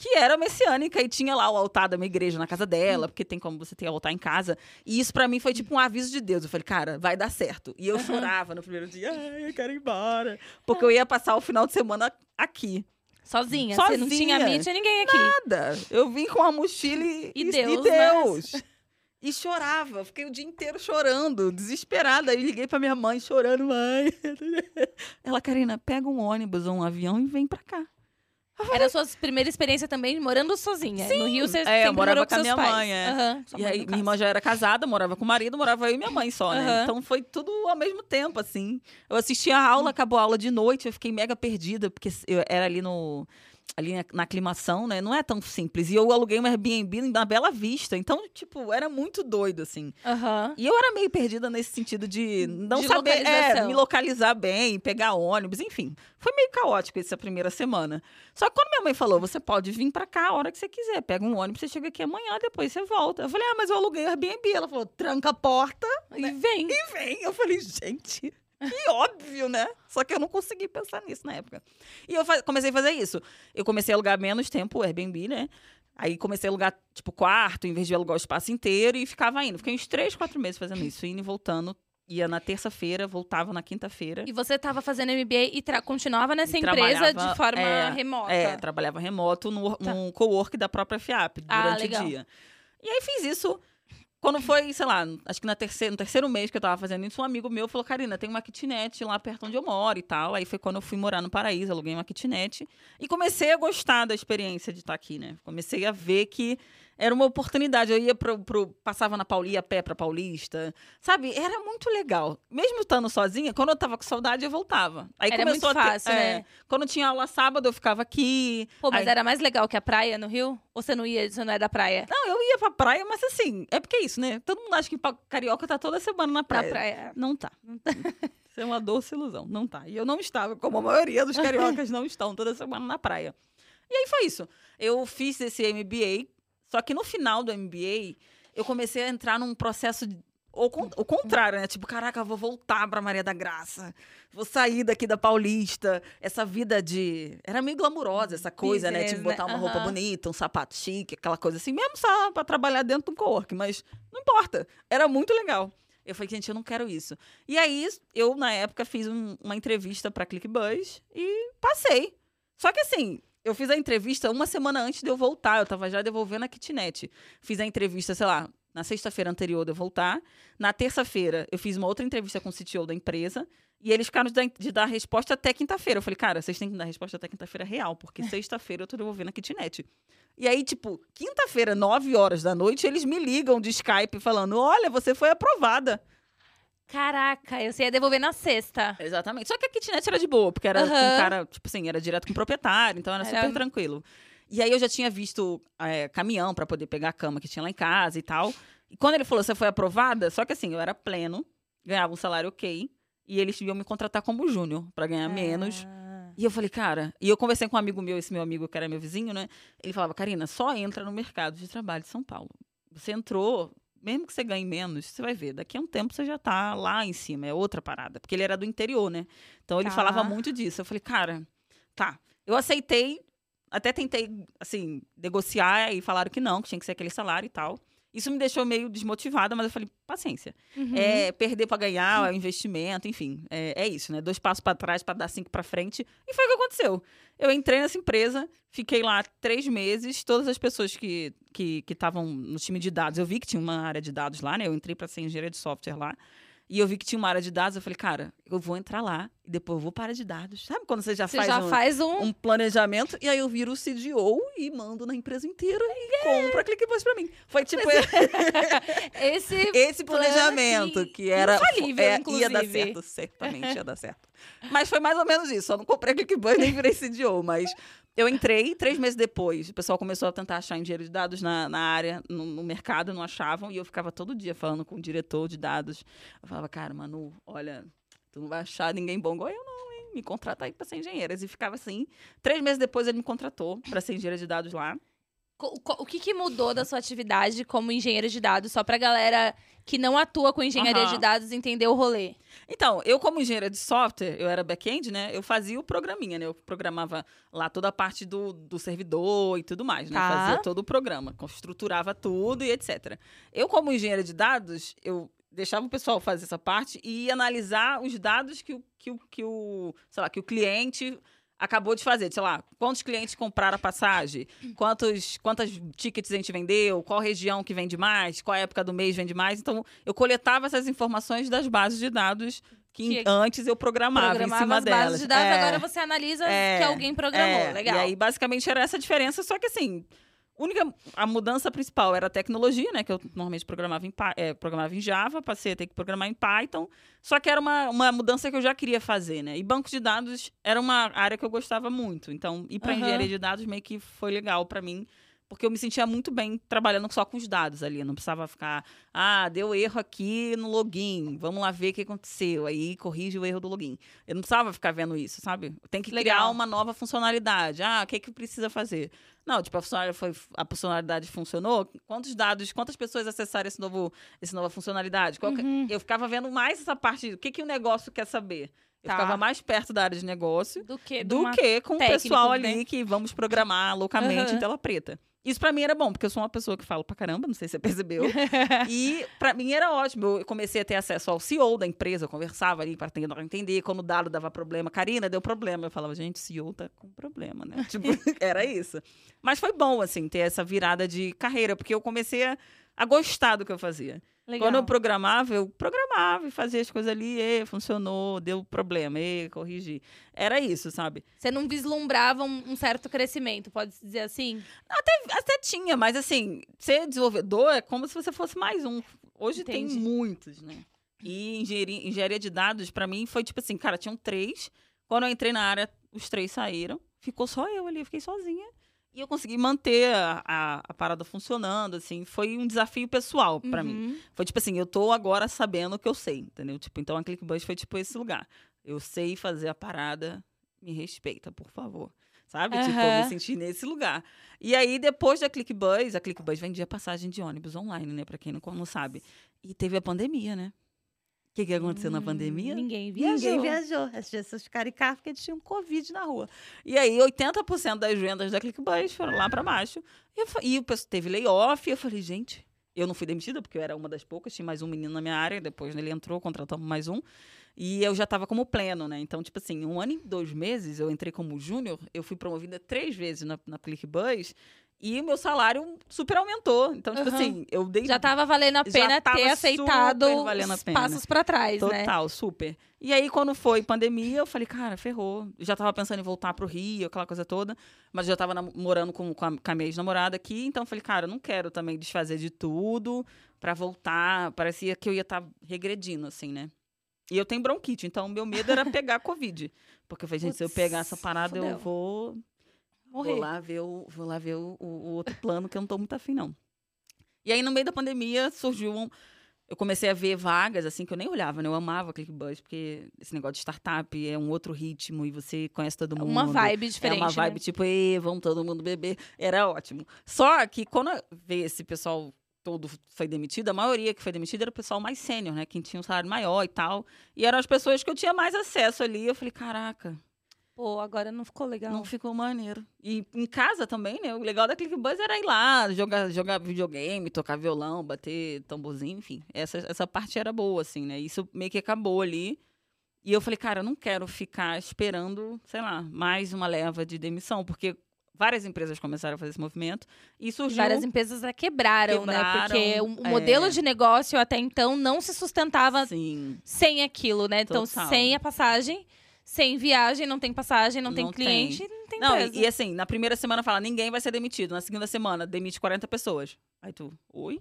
que era messiânica e tinha lá o altar da minha igreja na casa dela, porque tem como você ter altar em casa. E isso pra mim foi tipo um aviso de Deus. Eu falei, cara, vai dar certo. E eu chorava no primeiro dia, ai, eu quero ir embora. Porque eu ia passar o final de semana aqui. Sozinha. Você não Sozinha. tinha mídia, ninguém aqui. Nada. Eu vim com a mochila e, E Deus, Deus. E chorava, fiquei o dia inteiro chorando, desesperada. Aí liguei pra minha mãe chorando, mãe. Ela, Karina, pega um ônibus ou um avião e vem pra cá. Era a sua primeira experiência também morando sozinha. No Rio você É, eu morava morou com a minha pais. mãe, é. Sua e aí, minha irmã já era casada, morava com o marido, morava eu e minha mãe só, né? Então foi tudo ao mesmo tempo, assim. Eu assisti a aula, acabou a aula de noite, eu fiquei mega perdida, porque eu era ali no. Ali na, aclimação, né? Não é tão simples. E eu aluguei um Airbnb na Bela Vista. Então, tipo, era muito doido, assim. Aham. E eu era meio perdida nesse sentido de não De saber é, me localizar bem, pegar ônibus, enfim. Foi meio caótico essa primeira semana. Só que quando minha mãe falou, você pode vir pra cá a hora que você quiser, pega um ônibus, você chega aqui amanhã, depois você volta. Eu falei, ah, mas eu aluguei o Airbnb. Ela falou, tranca a porta E vem. e vem. Eu falei, gente, que óbvio, né? Só que eu não consegui pensar nisso na época. E eu comecei a fazer isso. Eu comecei a alugar menos tempo o Airbnb, né? Aí comecei a alugar, tipo, quarto, em vez de alugar o espaço inteiro, e ficava indo. Fiquei uns três, quatro meses fazendo isso, indo e voltando. Ia na terça-feira, voltava na quinta-feira. E você estava fazendo MBA e continuava nessa E empresa de forma é, remota. É, trabalhava remoto no, Tá. num co-work da própria FIAP Ah, durante legal. o dia. E aí fiz isso. Quando foi, sei lá, acho que na terceira, no terceiro mês que eu tava fazendo isso, um amigo meu falou, Karina, tem uma kitnet lá perto onde eu moro e tal. Aí foi quando eu fui morar no Paraíso, aluguei uma kitnet. E comecei a gostar da experiência de estar aqui, né? Comecei a ver que era uma oportunidade. Eu ia pro, pro passava na Pauli, a pé pra Paulista. Sabe? Era muito legal. Mesmo estando sozinha, quando eu tava com saudade, eu voltava. Aí Era começou muito a ter- fácil, é, né? Quando tinha aula sábado, eu ficava aqui. Pô, mas Aí- era mais legal que a praia no Rio? Ou você não ia, você não é da praia? Não, eu ia pra praia, mas assim, é porque é isso, né? Todo mundo acha que carioca tá toda semana na praia. Na praia. Não tá. Isso é uma doce ilusão. Não tá. E eu não estava, como a maioria dos cariocas não estão toda semana na praia. E aí foi isso. Eu fiz esse MBA, só que no final do MBA, eu comecei a entrar num processo. de- O, con- o contrário, né? Tipo, caraca, eu vou voltar pra Maria da Graça. Vou sair daqui da Paulista. Essa vida de. Era meio glamurosa essa coisa, né? Business, Tipo, botar né? uma roupa bonita, um sapato chique, aquela coisa assim, mesmo só pra trabalhar dentro de um co-work, mas não importa. Era muito legal. Eu falei, gente, eu não quero isso. E aí, eu, na época, fiz um- uma entrevista pra ClickBuzz e passei. Só que assim, eu fiz a entrevista uma semana antes de eu voltar. Eu tava já devolvendo a kitnet. Fiz a entrevista, sei lá, na sexta-feira anterior de eu voltar. Na terça-feira, eu fiz uma outra entrevista com o CTO da empresa. E eles ficaram de dar, de dar resposta até quinta-feira. Eu falei, cara, vocês têm que dar resposta até quinta-feira real, porque sexta-feira eu tô devolvendo a kitnet. E aí, tipo, quinta-feira, nove horas da noite, eles me ligam de Skype falando: olha, você foi aprovada. Caraca, eu ia devolver na sexta. Exatamente. Só que a kitnet era de boa, porque era com Aham. um cara, tipo assim, era direto com o proprietário, então era, Era- super tranquilo. E aí eu já tinha visto é, caminhão pra poder pegar a cama que tinha lá em casa e tal. E quando ele falou, você foi aprovada, só que assim, eu era pleno, ganhava um salário ok, e eles iam me contratar como júnior, pra ganhar menos. Ah. E eu falei, cara, e eu conversei com um amigo meu, esse meu amigo que era meu vizinho, né? Ele falava, Karina, só entra no mercado de trabalho de São Paulo. Você entrou, mesmo que você ganhe menos, você vai ver, daqui a um tempo você já tá lá em cima, é outra parada. Porque ele era do interior, né? Então ele Tá. falava muito disso. Eu falei, cara, tá. Eu aceitei, até tentei, assim, negociar e falaram que não, que tinha que ser aquele salário e tal. Isso me deixou meio desmotivada, mas eu falei, paciência. Uhum. É perder para ganhar, é investimento, enfim. É, é isso, né? Dois passos para trás para dar cinco para frente. E foi o que aconteceu. Eu entrei nessa empresa, fiquei lá três meses. Todas as pessoas que estavam que, que no time de dados, eu vi que tinha uma área de dados lá, né? Eu entrei para ser engenheira de software lá. E eu vi que tinha uma área de dados, eu falei, cara, eu vou entrar lá e depois eu vou para de dados. Sabe quando você já Você faz, já um, faz um. um planejamento? E aí eu viro o CDO e mando na empresa inteira e compra ClickBus pra mim. Foi tipo Esse. esse plano planejamento que- que era infalível, é, ia dar certo, certamente ia dar certo. Mas foi mais ou menos isso. Eu não comprei ClickBus nem virei CDO, mas eu entrei três meses depois. O pessoal começou a tentar achar engenheiro de dados na, na área, no, no mercado, não achavam. E eu ficava todo dia falando com o diretor de dados. Eu falava, cara, Manu, olha, tu não vai achar ninguém bom igual eu, não, hein? Me contrata aí pra ser engenheira. E ficava assim. Três meses depois ele me contratou pra ser engenheira de dados lá. O que, que mudou da sua atividade como engenheiro de dados? Só pra galera que não atua com engenharia Aham. de dados entender o rolê. Então, eu como engenheira de software, eu era back-end, né? Eu fazia o programinha, né? Eu programava lá toda a parte do, do servidor e tudo mais, né? Tá. Fazia todo o programa, estruturava tudo e etc. Eu como engenheira de dados, eu deixava o pessoal fazer essa parte e ia analisar os dados que o, que o, que o, sei lá, que o cliente acabou de fazer, sei lá, quantos clientes compraram a passagem, quantos, quantas tickets a gente vendeu, qual região que vende mais, qual época do mês vende mais. Então, eu coletava essas informações das bases de dados que, Que- antes eu programava, Programava em cima as bases delas. de dados, É, agora você analisa é, que alguém programou. é. Legal. E aí, basicamente, era essa diferença, só que assim. Única, a mudança principal era a tecnologia, né? Que eu normalmente programava em, é, programava em Java, passei a ter que programar em Python. Só que era uma, uma mudança que eu já queria fazer, né? E banco de dados era uma área que eu gostava muito. Então, ir para Aham. engenharia de dados meio que foi legal para mim. Porque eu me sentia muito bem trabalhando só com os dados ali. Não precisava ficar, ah, deu erro aqui no login, vamos lá ver o que aconteceu. Aí corrige o erro do login. Eu não precisava ficar vendo isso, sabe? Tem que criar Legal. uma nova funcionalidade. Ah, o que, que precisa fazer? Não, tipo, a funcionalidade, foi, a funcionalidade funcionou. Quantos dados, quantas pessoas acessaram esse novo, essa nova funcionalidade? Qual que- Uhum. Eu ficava vendo mais essa parte. O que, que o negócio quer saber? Eu Tá. ficava mais perto da área de negócio Do que do que com o pessoal né? ali que vamos programar loucamente Aham. em tela preta. Isso pra mim era bom, porque eu sou uma pessoa que fala pra caramba, não sei se você percebeu. e pra mim era ótimo. Eu comecei a ter acesso ao CEO da empresa, eu conversava ali para entender. Quando o dado dava problema, Karina, deu problema. Eu falava, gente, o CEO tá com problema, né? Tipo, era isso. Mas foi bom, assim, ter essa virada de carreira, porque eu comecei a, a gostar do que eu fazia. Legal. Quando eu programava, eu programava e fazia as coisas ali, e funcionou, deu problema, e corrigi. Era isso, sabe? Você não vislumbrava um, um certo crescimento, pode se dizer assim? Até tinha, mas assim, ser desenvolvedor é como se você fosse mais um. Hoje Entendi. tem muitos, né? E engenharia, engenharia de dados, pra mim, foi tipo assim, cara, tinham três. Quando eu entrei na área, os três saíram. Ficou só eu ali, eu fiquei sozinha. E eu consegui manter a, a, a parada funcionando, assim. Foi um desafio pessoal pra mim. Uhum. Foi tipo assim, eu tô agora sabendo o que eu sei, entendeu? Tipo, então a ClickBus foi tipo esse lugar. Eu sei fazer a parada, me respeita, por favor. Sabe? Tipo, eu me senti nesse lugar. E aí, depois da ClickBus, a ClickBus vendia passagem de ônibus online, né? Pra quem não, não sabe. E teve a pandemia, né? O que, que aconteceu na Hum, pandemia? Ninguém viajou. Ninguém viajou. As pessoas ficaram em casa porque tinham Covid na rua. E aí, 80% das vendas da ClickBus foram lá pra baixo. E, e o pessoal teve layoff. E eu falei, gente, eu não fui demitida porque eu era uma das poucas. Tinha mais um menino na minha área. Depois ele entrou, contratamos mais um. E eu já tava como pleno, né? Então, tipo assim, um ano e dois meses eu entrei como júnior. Eu fui promovida três vezes na, na ClickBus. E o meu salário super aumentou. Então, tipo Aham. assim, eu dei Já tava valendo a Já pena tava ter aceitado os passos pra trás, né? Total, super. E aí, quando foi pandemia, eu falei, cara, ferrou. Eu já tava pensando em voltar pro Rio, aquela coisa toda. Mas já tava morando com, com, a, com a minha ex-namorada aqui. Então, eu falei, cara, eu não quero também desfazer de tudo pra voltar. Parecia que eu ia estar regredindo, assim, né? E eu tenho bronquite, então meu medo era pegar Covid. Porque eu falei, gente, se eu Putz, pegar essa parada, fudeu. eu vou Morrer. Vou lá ver, o, vou lá ver o, o- outro plano que eu não tô muito afim, não. E aí, no meio da pandemia, surgiu um. Eu comecei a ver vagas, assim, que eu nem olhava, né? Eu amava ClickBus, porque esse negócio de startup é um outro ritmo e você conhece todo mundo. Uma vibe diferente. É uma vibe né? tipo, "Ê, vamos todo mundo beber. Era ótimo. Só que quando veio esse pessoal todo foi demitido, a maioria que foi demitida era o pessoal mais sênior, né? Quem tinha um salário maior e tal. E eram as pessoas que eu tinha mais acesso ali. Eu falei, caraca, Pô, agora não ficou legal. Não ficou maneiro. E em casa também, né? O legal da ClickBuzz era ir lá, jogar, jogar videogame, tocar violão, bater tamborzinho, enfim. Essa, essa parte era boa, assim, né? Isso meio que acabou ali. E eu falei, cara, eu não quero ficar esperando, sei lá, mais uma leva de demissão, porque várias empresas começaram a fazer esse movimento e surgiu... Várias empresas já quebraram, né? Quebraram, Porque o o é. modelo de negócio até então não se sustentava Sim, sem aquilo, né? Então, Total. sem a passagem, sem viagem, não tem passagem, não, tem Não cliente, não tem Não, empresa. e, e assim, na primeira semana fala, ninguém vai ser demitido. Na segunda semana, demite 40 pessoas. Aí tu, oi?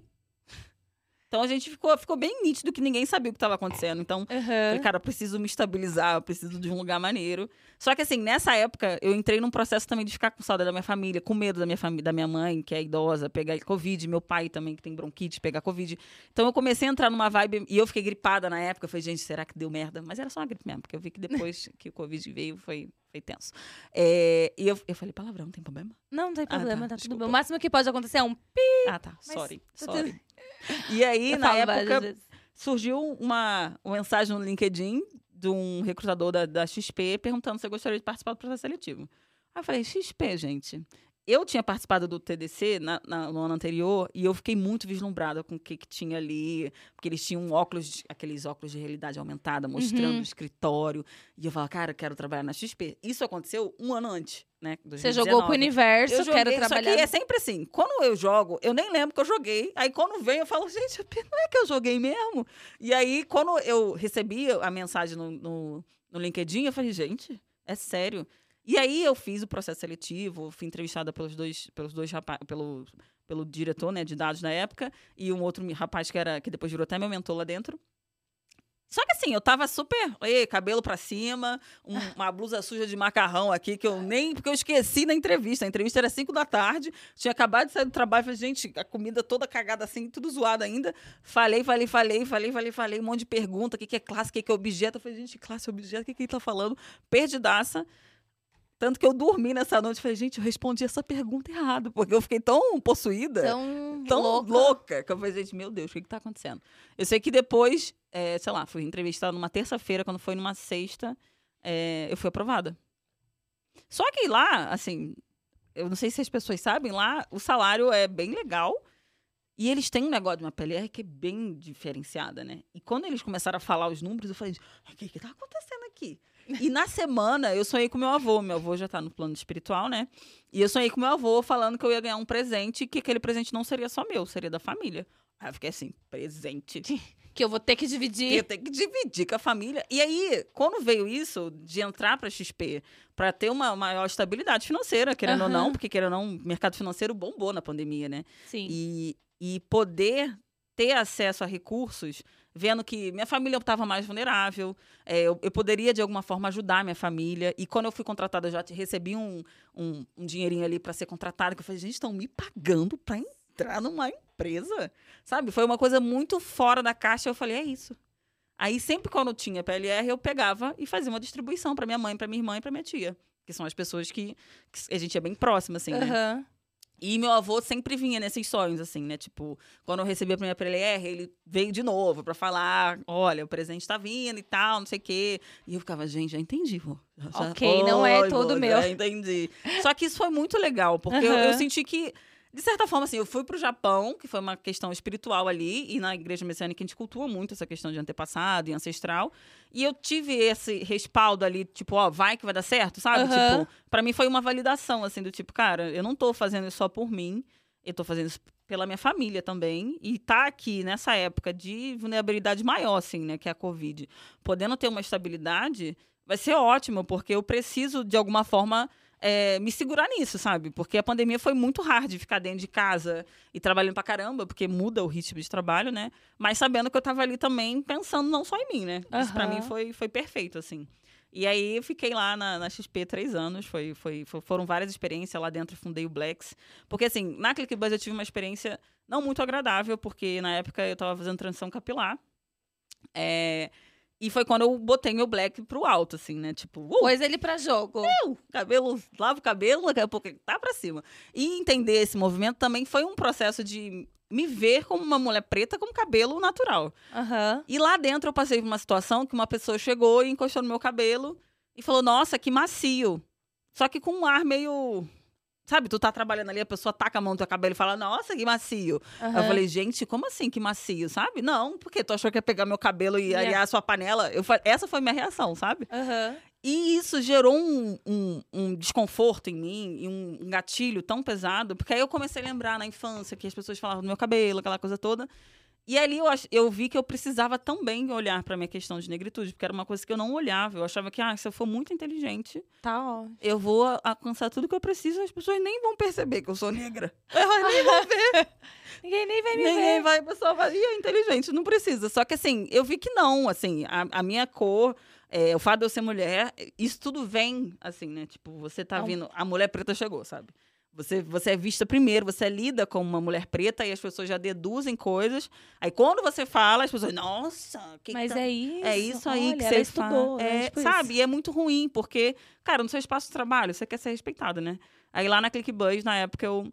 Então a gente ficou, ficou bem nítido que ninguém sabia o que estava acontecendo. Então, Aham. falei, cara, eu preciso me estabilizar, eu preciso de um lugar maneiro. Só que assim, nessa época, eu entrei num processo também de ficar com saudade da minha família, com medo da minha família, da minha mãe, que é idosa, pegar Covid, meu pai também, que tem bronquite, pegar Covid. Então eu comecei a entrar numa vibe, e eu fiquei gripada na época. Eu falei, gente, será que deu merda? Mas era só uma gripe mesmo, porque eu vi que depois que o Covid veio, foi, foi tenso. É, e eu, eu falei, palavrão, não tem problema? Não tem Ah, problema, tá, tá, tudo bem. O máximo que pode acontecer é um pi. Ah, tá, Mas sorry, tá sorry. E aí, Eu na época, surgiu uma, uma mensagem no LinkedIn de um recrutador da, da XP perguntando se eu gostaria de participar do processo seletivo. Aí eu falei, XP, gente. Eu tinha participado do TDC na- na- no ano anterior e eu fiquei muito vislumbrada com o que, que tinha ali, porque eles tinham óculos, de- aqueles óculos de realidade aumentada, mostrando Uhum. o escritório. E eu falava, cara, eu quero trabalhar na XP. Isso aconteceu um ano antes, né? Você jogou pro 2019. universo, Eu joguei, quero trabalhar. Só que é sempre assim. Quando eu jogo, eu nem lembro que eu joguei. Aí quando vem, eu falo, gente, não é que eu joguei mesmo? E aí, quando eu recebi a mensagem no, no, no LinkedIn, eu falei, gente, é sério. E aí eu fiz o processo seletivo, fui entrevistada pelos dois, pelos dois rapazes, pelo, pelo diretor né, de dados da época, e um outro rapaz que era que depois virou até meu mentor lá dentro. Só que assim, eu tava super. Ei, cabelo pra cima, um- uma blusa suja de macarrão aqui, que eu nem. Porque eu esqueci na entrevista. A entrevista era 5 da tarde, tinha acabado de sair do trabalho. Falei, gente, a comida toda cagada assim, tudo zoado ainda. Falei, falei, falei, falei, falei, falei, um monte de pergunta: o que, que é classe, o que, que é objeto. Eu falei, gente, classe, objeto, o que, que ele tá falando? Perdidaça. Tanto que eu dormi nessa noite. Falei, gente, eu respondi essa pergunta errado, porque eu fiquei tão possuída Tão, tão louca. louca. que eu falei, gente, meu Deus, o que, que tá acontecendo? Eu sei que depois, é, sei lá, fui entrevistada numa terça-feira, quando foi numa sexta, é, eu fui aprovada. Só que lá, assim, eu não sei se as pessoas sabem, lá o salário é bem legal. E eles têm um negócio de uma PLR que é bem diferenciada, né? E quando eles começaram a falar os números, eu falei, o que que tá acontecendo aqui? E na semana, eu sonhei com meu avô. Meu avô já tá no plano espiritual, né? E eu sonhei com meu avô falando que eu ia ganhar um presente que aquele presente não seria só meu, seria da família. Aí eu fiquei assim, presente. Que eu vou ter que dividir. eu tenho que dividir com a família. E aí, quando veio isso, de entrar para XP, para ter uma maior estabilidade financeira, querendo ou Aham. não, porque querendo ou não, o mercado financeiro bombou na pandemia, né? Sim. E, e poder ter acesso a recursos, vendo que minha família estava mais vulnerável, é, eu, eu poderia de alguma forma ajudar minha família. E quando eu fui contratada, eu já recebi um, um, um dinheirinho ali para ser contratada, que eu falei, gente, estão me pagando para entrar numa empresa, sabe? Foi uma coisa muito fora da caixa. Eu falei, é isso. Aí sempre quando tinha PLR, eu pegava e fazia uma distribuição para minha mãe, para minha irmã e para minha tia. Que são as pessoas que, que a gente é bem próxima, assim, né? E meu avô sempre vinha nesses sonhos, assim, né? Tipo, quando eu recebi a primeira PLR, ele veio de novo pra falar: olha, o presente tá vindo e tal, não sei o quê. E eu ficava, gente, já entendi, vô. Já- já- Ok, não é todo vô, meu. Já entendi. Só que isso foi muito legal, porque eu, eu senti que. De certa forma, assim, eu fui pro Japão, que foi uma questão espiritual ali, e na igreja messiânica a gente cultua muito essa questão de antepassado e ancestral. E eu tive esse respaldo ali, tipo, ó, vai que vai dar certo, sabe? Aham. Tipo, pra mim foi uma validação, assim, do tipo, cara, eu não tô fazendo isso só por mim, eu tô fazendo isso pela minha família também. E tá aqui nessa época de vulnerabilidade maior, assim, né, que é a Covid, podendo ter uma estabilidade, vai ser ótimo, porque eu preciso, de alguma forma, é, me segurar nisso, sabe? Porque a pandemia foi muito hard ficar dentro de casa e trabalhando pra caramba, porque muda o ritmo de trabalho, né? Mas sabendo que eu tava ali também pensando não só em mim, né? Isso pra mim foi, foi perfeito, assim. E aí eu fiquei lá na, na XP três anos, foi, foi, fo- foram várias experiências lá dentro, fundei o Blacks. Porque assim, na ClickBuzz eu tive uma experiência não muito agradável, porque na época eu tava fazendo transição capilar. É, e foi quando eu botei meu black pro alto, assim, né? Tipo, uh, Pôs ele pra jogo. eu, cabelo, lavo o cabelo, daqui a pouco ele tá pra cima. E entender esse movimento também foi um processo de me ver como uma mulher preta com cabelo natural. Aham. E lá dentro eu passei por uma situação que uma pessoa chegou e encostou no meu cabelo e falou: Nossa, que macio. Só que com um ar meio. Sabe, tu tá trabalhando ali, a pessoa taca a mão no teu cabelo e fala, nossa, que macio. Aham. Eu falei, gente, como assim que macio, sabe? Não, porque tu achou que ia pegar meu cabelo e Yeah. arear a sua panela. Eu, essa foi minha reação, sabe? Aham. E isso gerou um, um- um desconforto em mim e um, um gatilho tão pesado, porque aí eu comecei a lembrar na infância que as pessoas falavam do meu cabelo, aquela coisa toda. E ali eu, ach- eu vi que eu precisava também olhar para minha questão de negritude, porque era uma coisa que eu não olhava. Eu achava que, ah, se eu for muito inteligente, Tá, eu vou a- alcançar tudo que eu preciso, as pessoas nem vão perceber que eu sou negra. Elas nem vão ver. Ninguém nem vai me Ninguém ver. vai, o pessoal vai, "Ih, é inteligente, não precisa. Só que assim, eu vi que não, assim, a, a minha cor, é, o fato de eu ser mulher, isso tudo vem, assim, né? Tipo, você tá Não. vindo, a mulher preta chegou, sabe? Você, você é vista primeiro, você lida com uma mulher preta e as pessoas já deduzem coisas. Aí quando você fala, as pessoas, nossa, que Mas tá... é isso. É isso aí olha, que você estudou, fala. né? É, Tipo sabe? isso. E é muito ruim, porque, cara, no seu espaço de trabalho, você quer ser respeitado, né? Aí lá na ClickBuzz, na época, eu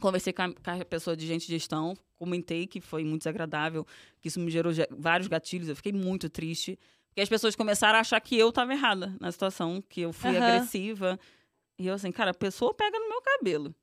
conversei com a, com a pessoa de gente de gestão, comentei que foi muito desagradável, que isso me gerou vários gatilhos, eu fiquei muito triste. Porque as pessoas começaram a achar que eu estava errada na situação, que eu fui Aham. agressiva. E eu assim, cara, a pessoa pega no meu cabelo.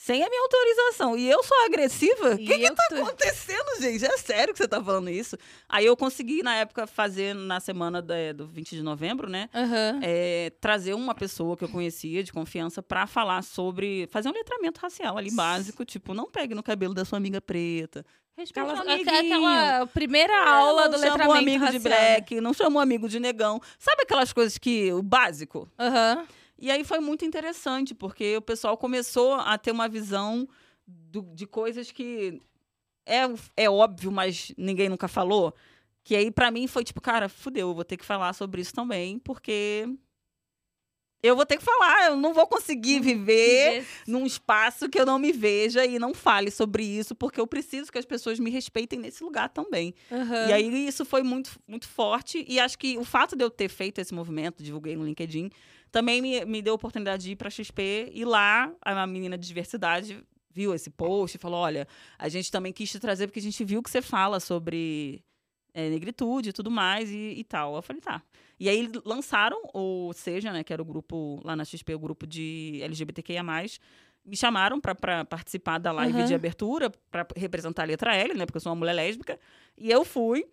Sem a minha autorização. E eu sou agressiva? O que, que tá tô- acontecendo, gente? É sério que você tá falando isso? Aí eu consegui, na época, fazer na semana da- do 20 de novembro, né? Aham. é, trazer uma pessoa que eu conhecia de confiança pra falar sobre. fazer um letramento racial ali básico, tipo, não pegue no cabelo da sua amiga preta. Aquela, aquela primeira É, aula não do chama letramento um amigo racial. de black, não chama amigo de negão. Sabe aquelas coisas que. o básico? Aham. E aí foi muito interessante, porque o pessoal começou a ter uma visão do- de coisas que é, é óbvio, mas ninguém nunca falou. Que aí, pra mim, foi tipo, cara, fudeu, eu vou ter que falar sobre isso também, porque eu vou ter que falar, eu não vou conseguir viver num espaço que eu não me veja e não fale sobre isso, porque eu preciso que as pessoas me respeitem nesse lugar também. Aham. E aí isso foi muito, muito forte. E acho que o fato de eu ter feito esse movimento, divulguei no LinkedIn, também me, me deu a oportunidade de ir para XP. E lá, a menina de diversidade viu esse post e falou: olha, a gente também quis te trazer porque a gente viu que você fala sobre é, negritude e tudo mais e, e tal. Eu falei, tá. E aí lançaram o Seja, né, que era o grupo, lá na XP, o grupo de LGBTQIA+, me chamaram para participar da live Uhum. de abertura, para representar a letra L, né, porque eu sou uma mulher lésbica. E eu fui.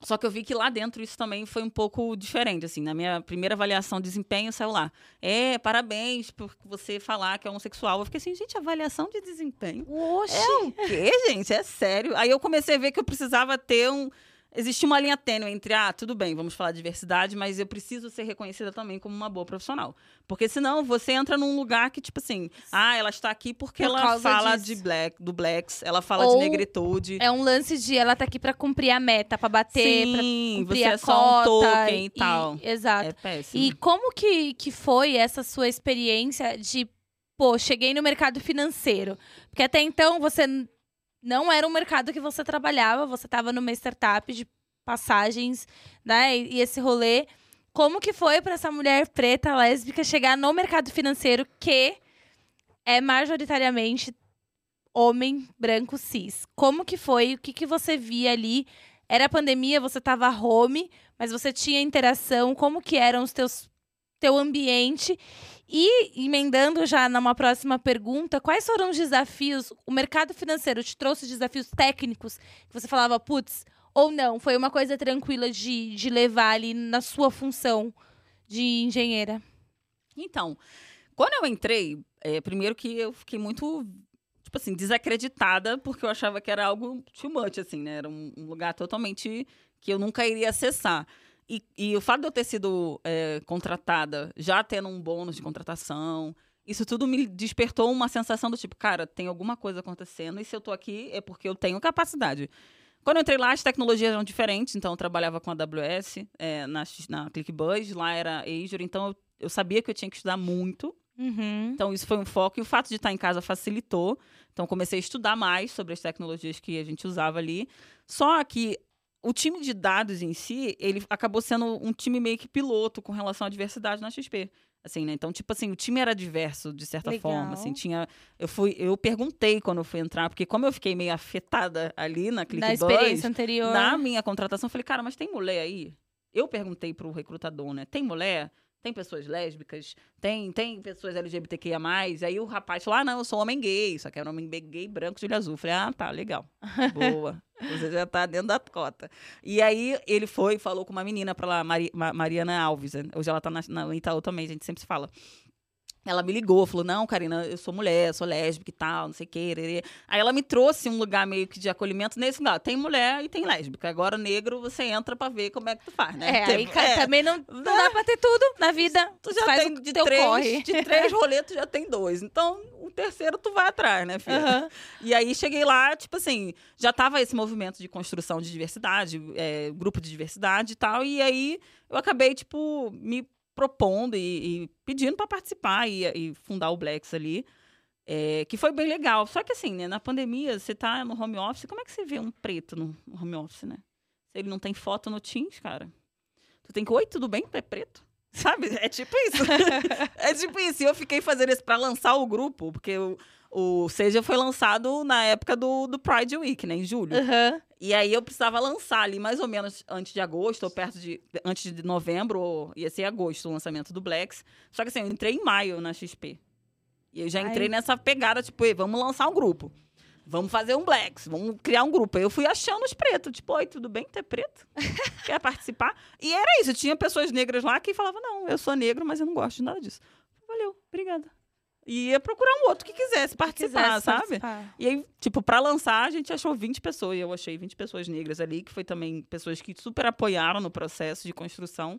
Só que eu vi que lá dentro isso também foi um pouco diferente, assim. Na minha primeira avaliação de desempenho, saiu lá. É, parabéns por você falar que é homossexual. Eu fiquei assim, gente, avaliação de desempenho. Oxi. É o quê, gente? É sério. Aí eu comecei a ver que eu precisava ter um. Existia uma linha tênue entre, ah, tudo bem, vamos falar de diversidade, mas eu preciso ser reconhecida também como uma boa profissional. Porque senão você entra num lugar que, tipo assim, ah, ela está aqui porque Por ela fala disso. de black, do blacks, ela fala Ou de negritude. É um lance de ela tá aqui pra cumprir a meta, pra bater, pra Sim, cumprir você a é só um cota token e tal. Exato. É péssimo. E como que, que foi essa sua experiência de, pô, cheguei no mercado financeiro? Porque até então você não era um mercado que você trabalhava, você estava numa startup de passagens, né? E, e esse rolê. Como que foi para essa mulher preta lésbica chegar no mercado financeiro que é majoritariamente homem branco cis? Como que foi? O que, que você via ali? Era pandemia, você estava home, mas você tinha interação, como que eram os teus teu ambiente e emendando já numa próxima pergunta, quais foram os desafios? O mercado financeiro te trouxe desafios técnicos que você falava, putz, ou não, foi uma coisa tranquila de, de levar ali na sua função de engenheira? Então, quando eu entrei, é, primeiro que eu fiquei muito, tipo assim, desacreditada, porque eu achava que era algo too much, assim, né? Era um, um lugar totalmente que eu nunca iria acessar. E, e o fato de eu ter sido é, contratada, já tendo um bônus de contratação, isso tudo me despertou uma sensação do tipo, cara, tem alguma coisa acontecendo, e se eu tô aqui é porque eu tenho capacidade. Quando eu entrei lá, as tecnologias eram diferentes, então eu trabalhava com a AWS, é, na, na ClickBuzz, lá era Azure, então eu, eu sabia que eu tinha que estudar muito, Uhum. então isso foi um foco, e o fato de estar em casa facilitou, então comecei a estudar mais sobre as tecnologias que a gente usava ali, só que o time de dados em si, ele acabou sendo um time meio que piloto com relação à diversidade na XP. Assim, né? Então, tipo assim, o time era diverso, de certa Legal. forma. Assim, tinha. Eu fui, eu perguntei quando eu fui entrar, porque como eu fiquei meio afetada ali na Na ClickBuzz, experiência anterior. na minha contratação, eu falei, cara, mas tem mulher aí? eu perguntei pro recrutador, né? Tem mulher? Tem pessoas lésbicas? Tem, tem pessoas LGBTQIA+. Aí o rapaz falou, ah, não, eu sou homem gay. Só que era um homem gay branco de olho azul. Eu falei, ah, tá, legal. Boa. Você já tá dentro da cota. E aí ele foi e falou com uma menina pra lá, Mari, Mariana Alves. Né? Hoje ela tá na, na Itaú também, a gente sempre se fala. Ela me ligou, falou: Não, Karina, eu sou mulher, sou lésbica e tal, não sei o que. Aí ela me trouxe um lugar meio que de acolhimento nesse lugar. Tem mulher e tem lésbica. Agora, negro, você entra pra ver como é que tu faz, né? É, aí é, também não, não dá pra ter tudo na vida. Tu já tem de três, corre. de três rolês, tu já tem dois. Então, o terceiro tu vai atrás, né, filha? E aí cheguei lá, tipo assim, já tava esse movimento de construção de diversidade, é, grupo de diversidade e tal. E aí eu acabei, tipo, me propondo e, e pedindo para participar e, e, fundar o Blacks ali. É, que foi bem legal. Só que assim, né, na pandemia, você tá no home office, como é que você vê um preto no home office, né? Se ele não tem foto no Teams, cara. Tu tem que, oi, tudo bem? É preto? Sabe? É tipo isso. é tipo isso. E eu fiquei fazendo isso para lançar o grupo, porque o, o Seja foi lançado na época do, do Pride Week, né? Em julho. Uhum. E aí eu precisava lançar ali mais ou menos antes de agosto, ou perto de. Antes de novembro, ou ia ser agosto o lançamento do Blacks. Só que assim, eu entrei em maio na XP. E eu já entrei Ai. nessa pegada, tipo, vamos lançar um grupo. Vamos fazer um Blacks, vamos criar um grupo. Aí eu fui achando os pretos, tipo, oi, tudo bem? Tu é preto? Quer participar? E era isso, tinha pessoas negras lá que falavam, não, eu sou negro, mas eu não gosto de nada disso. Valeu, obrigada e ia procurar um outro que quisesse participar, quisesse sabe? Participar. E aí, tipo, para lançar, a gente achou 20 pessoas. E eu achei 20 pessoas negras ali, que foi também pessoas que super apoiaram no processo de construção.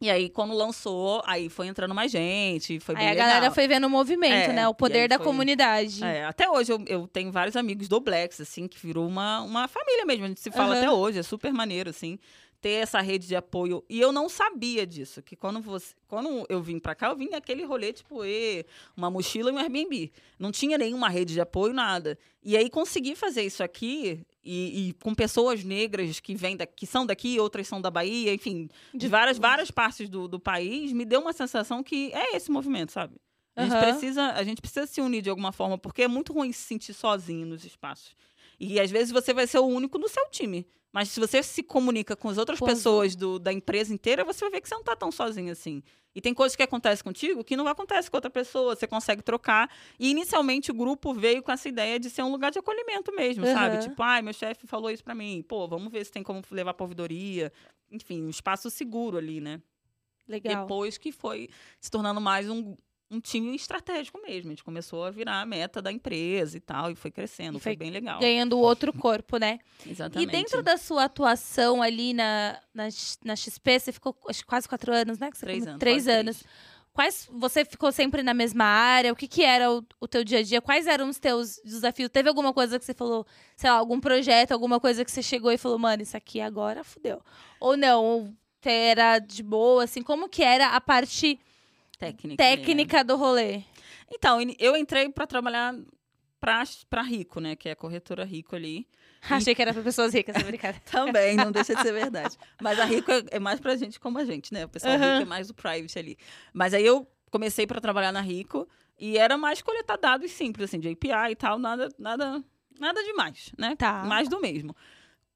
E aí, quando lançou, aí foi entrando mais gente, foi bem Aí a legal. galera foi vendo o movimento, é, né? O poder da foi... comunidade. É, até hoje eu, eu, tenho vários amigos do Blacks, assim, que virou uma, uma família mesmo. A gente se fala uhum. até hoje, é super maneiro, assim ter essa rede de apoio. E eu não sabia disso, que quando você, quando eu vim para cá, eu vim aquele rolê tipo, e, uma mochila e um Airbnb. Não tinha nenhuma rede de apoio, nada. E aí consegui fazer isso aqui e, e com pessoas negras que vêm da, que são daqui, outras são da Bahia, enfim, de várias várias partes do, do país, me deu uma sensação que é esse movimento, sabe? A gente, uhum. precisa, a gente precisa se unir de alguma forma, porque é muito ruim se sentir sozinho nos espaços. E às vezes você vai ser o único no seu time. Mas se você se comunica com as outras pessoas do, da empresa inteira, você vai ver que você não está tão sozinho assim. E tem coisas que acontecem contigo que não acontecem com outra pessoa, você consegue trocar. E inicialmente o grupo veio com essa ideia de ser um lugar de acolhimento mesmo, uhum. sabe? Tipo, ai, meu chefe falou isso para mim. Pô, vamos ver se tem como levar pra ouvidoria. Enfim, um espaço seguro ali, né? Legal. Depois que foi se tornando mais um, um time estratégico mesmo. A gente começou a virar a meta da empresa e tal, e foi crescendo, e foi, foi, bem legal. Ganhando outro corpo, né? Exatamente. E dentro da sua atuação ali na, na, na XP, você ficou acho, quase quatro anos, né? três anos. Três anos. Três. Quais você ficou sempre na mesma área? O que, que era o, o teu dia a dia? Quais eram os teus desafios? Teve alguma coisa que você falou, sei lá, algum projeto, alguma coisa que você chegou e falou, mano, isso aqui agora fudeu. Ou não, ou era de boa, assim, como que era a parte técnica, técnica né? do rolê? Então, eu entrei para trabalhar para rico, né? Que é a corretora rico ali. Achei que era para pessoas ricas, brincadeira. Também, não deixa de ser verdade. Mas a rico é, é mais pra gente como a gente, né? O pessoal uhum. rico é mais o private ali. Mas aí eu comecei para trabalhar na Rico e era mais coletar dados simples, assim, de API e tal, nada, nada, nada demais, né? Tá. Mais do mesmo.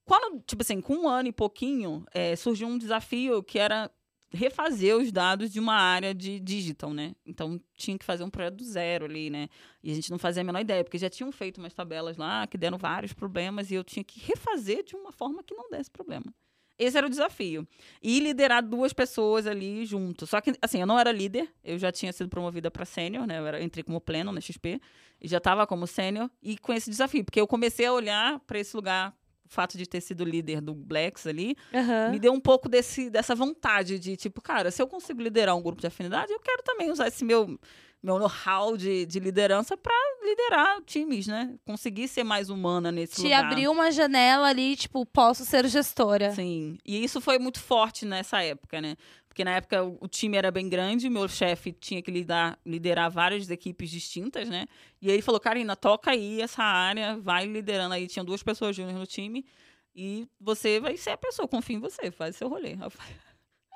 Quando, tipo assim, com um ano e pouquinho, é, surgiu um desafio que era refazer os dados de uma área de digital, né? Então tinha que fazer um projeto do zero ali, né? E a gente não fazia a menor ideia, porque já tinham feito umas tabelas lá que deram vários problemas e eu tinha que refazer de uma forma que não desse problema. Esse era o desafio. E liderar duas pessoas ali junto. Só que, assim, eu não era líder, eu já tinha sido promovida para sênior, né? Eu era, entrei como pleno na XP e já estava como sênior e com esse desafio, porque eu comecei a olhar para esse lugar fato de ter sido líder do Blacks ali, uhum. me deu um pouco desse, dessa vontade de, tipo, cara, se eu consigo liderar um grupo de afinidade, eu quero também usar esse meu, meu know-how de, de liderança para liderar times, né? Conseguir ser mais humana nesse Te lugar. Te abriu uma janela ali, tipo, posso ser gestora. Sim. E isso foi muito forte nessa época, né? Porque na época o, time era bem grande, meu chefe tinha que lidar, liderar várias equipes distintas, né? E ele falou, Karina, toca aí essa área, vai liderando aí. Tinha duas pessoas júnior no time e você vai ser a pessoa, confia em você, faz seu rolê. Eu falei,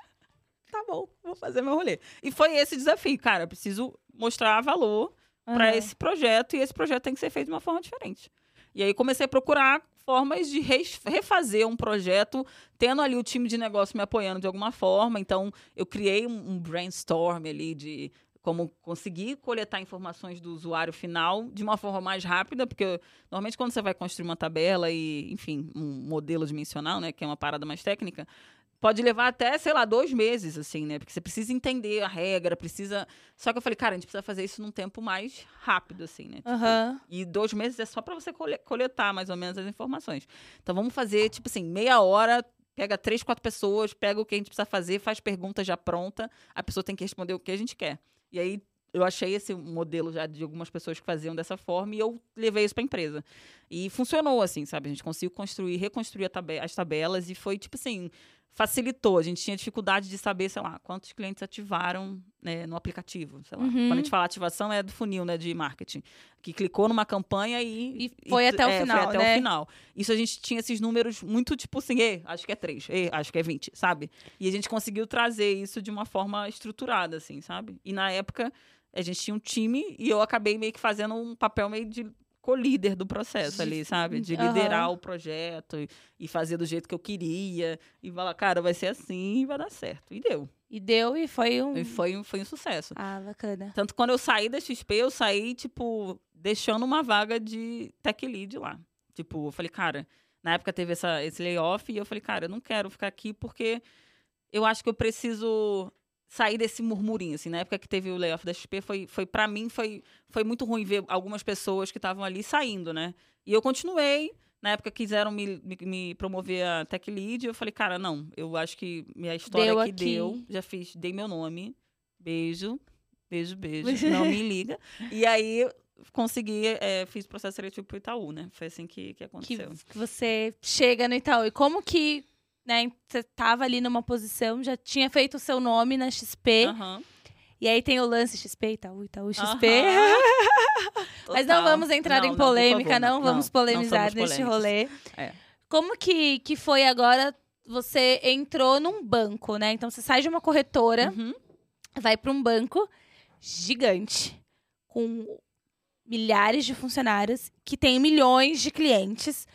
tá bom, vou fazer meu rolê. E foi esse desafio, cara, preciso mostrar valor uhum. para esse projeto e esse projeto tem que ser feito de uma forma diferente. E aí comecei a procurar formas de refazer um projeto, tendo ali o time de negócio me apoiando de alguma forma. Então, eu criei um, um brainstorm ali de como conseguir coletar informações do usuário final de uma forma mais rápida, porque normalmente quando você vai construir uma tabela e, enfim, um modelo dimensional, né, que é uma parada mais técnica, pode levar até, sei lá, dois meses, assim, né? Porque você precisa entender a regra, precisa. Só que eu falei, cara, a gente precisa fazer isso num tempo mais rápido, assim, né? Tipo, Aham. e dois meses é só para você cole- coletar mais ou menos as informações. Então vamos fazer, tipo assim, meia hora, pega três, quatro pessoas, pega o que a gente precisa fazer, faz pergunta já pronta, a pessoa tem que responder o que a gente quer. E aí eu achei esse modelo já de algumas pessoas que faziam dessa forma e eu levei isso para a empresa. E funcionou assim, sabe? A gente conseguiu construir, reconstruir as tabelas e foi tipo assim, facilitou. A gente tinha dificuldade de saber, sei lá, quantos clientes ativaram né, no aplicativo, sei lá. Uhum. Quando a gente fala ativação é do funil, né, de marketing, que clicou numa campanha e E foi até o é, final, foi até né? o final. Isso a gente tinha esses números muito tipo assim, "Ê, acho que é três, "Ê, acho que é 20, sabe? E a gente conseguiu trazer isso de uma forma estruturada, assim, sabe? E na época a gente tinha um time e eu acabei meio que fazendo um papel meio de co-líder do processo ali, sabe? De liderar o projeto e, fazer do jeito que eu queria e falar, cara, vai ser assim e vai dar certo. E deu. E deu e foi um. E foi, um- foi um sucesso. Ah, bacana. Tanto quando eu saí da XP, eu saí, tipo, deixando uma vaga de tech lead lá. Tipo, eu falei, cara, na época teve essa, esse layoff e eu falei, cara, eu não quero ficar aqui porque eu acho que eu preciso sair desse murmurinho, assim. Na época que teve o layoff da XP, foi, foi para mim, foi, foi muito ruim ver algumas pessoas que estavam ali saindo, né? E eu continuei. Na época quiseram me, me, me promover a tech lead, eu falei, cara, não, eu acho que minha história Deu aqui, aqui. deu. Já fiz, dei meu nome. Beijo. Beijo, beijo. Não me liga. E aí consegui, é, fiz processo seletivo pro Itaú, né? Foi assim que, que Que, aconteceu. que você chega no Itaú. E como que, né, você tava ali numa posição, já tinha feito o seu nome na XP. Aham. E aí tem o lance XP, Itaú, Itaú, XP. Aham. Mas não vamos entrar Não, em não, polêmica, favor, não, vamos polemizar não neste rolê. É. Como que, que foi agora? Você entrou num banco, né? Então você sai de uma corretora, Uhum. vai para um banco gigante, com milhares de funcionários, que tem milhões de clientes.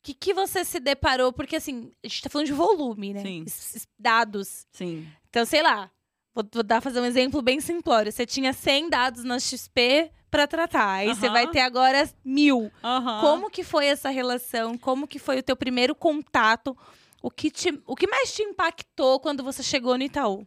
O que, que você se deparou? Porque, assim, a gente tá falando de volume, né? Sim. Es- Dados. Sim. Então, sei lá, vou, vou dar fazer um exemplo bem simplório. Você tinha 100 dados na XP para tratar, aí você Aham. vai ter agora mil. Aham. Como que foi essa relação? Como que foi o teu primeiro contato? O que, te, o que mais te impactou quando você chegou no Itaú?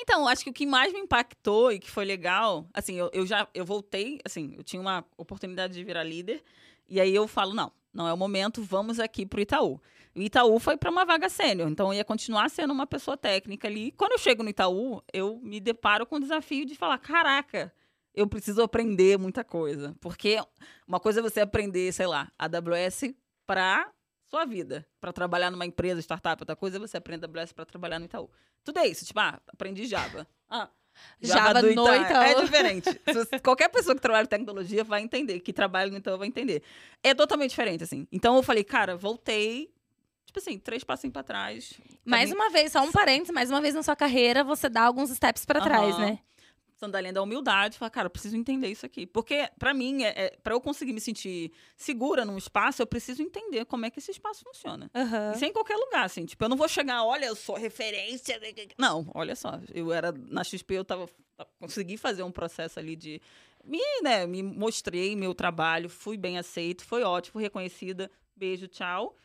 Então, acho que o que mais me impactou e que foi legal, assim, eu, eu já eu voltei, assim, eu tinha uma oportunidade de virar líder, e aí eu falo, não, não é o momento, vamos aqui pro Itaú. O Itaú foi para uma vaga sênior, então eu ia continuar sendo uma pessoa técnica ali. Quando eu chego no Itaú, eu me deparo com o desafio de falar, caraca, eu preciso aprender muita coisa. Porque uma coisa é você aprender, sei lá, AWS para sua vida, para trabalhar numa empresa, startup, outra coisa você aprender AWS para trabalhar no Itaú. Tudo é isso, tipo, ah, aprendi Java. Ah, Java do Ita- Itaú. É diferente. Qualquer pessoa que trabalha em tecnologia vai entender, que trabalha no Itaú vai entender. É totalmente diferente, assim. Então eu falei, cara, voltei, tipo assim, três passinhos pra trás. Mais uma vez, só um parênteses, mais uma vez na sua carreira, você dá alguns steps pra trás, né? Sandália da humildade, falar, cara, eu preciso entender isso aqui. Porque, pra mim, é, é, para eu conseguir me sentir segura num espaço, eu preciso entender como é que esse espaço funciona. Aham. Isso é em qualquer lugar, assim. Tipo, eu não vou chegar, olha, eu sou referência. Não, olha só. Eu era na XP, eu tava. Consegui fazer um processo ali de. Me, né, me mostrei meu trabalho, fui bem aceito, foi ótimo, reconhecida. Beijo, tchau.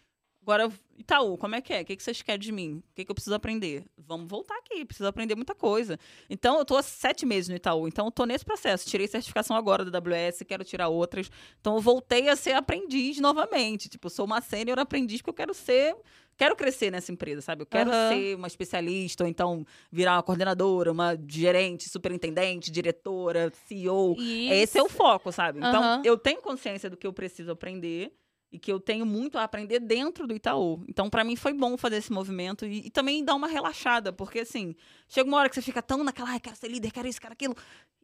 Agora, Itaú, como é que é? O que vocês querem de mim? O que, eu preciso aprender? Vamos voltar aqui, preciso aprender muita coisa. Então, eu tô há sete meses no Itaú, então eu tô nesse processo. Tirei certificação agora da AWS, quero tirar outras. Então, eu voltei a ser aprendiz novamente. Tipo, eu sou uma sênior aprendiz porque eu quero ser quero crescer nessa empresa, sabe? Eu quero Aham. ser uma especialista, ou então virar uma coordenadora, uma gerente, superintendente, diretora, CEO. Esse é o foco, sabe? Então, eu tenho consciência do que eu preciso aprender e que eu tenho muito a aprender dentro do Itaú. Então, pra mim, foi bom fazer esse movimento e, e também dar uma relaxada, porque, assim, chega uma hora que você fica tão naquela, ai, quero ser líder, quero isso, quero aquilo.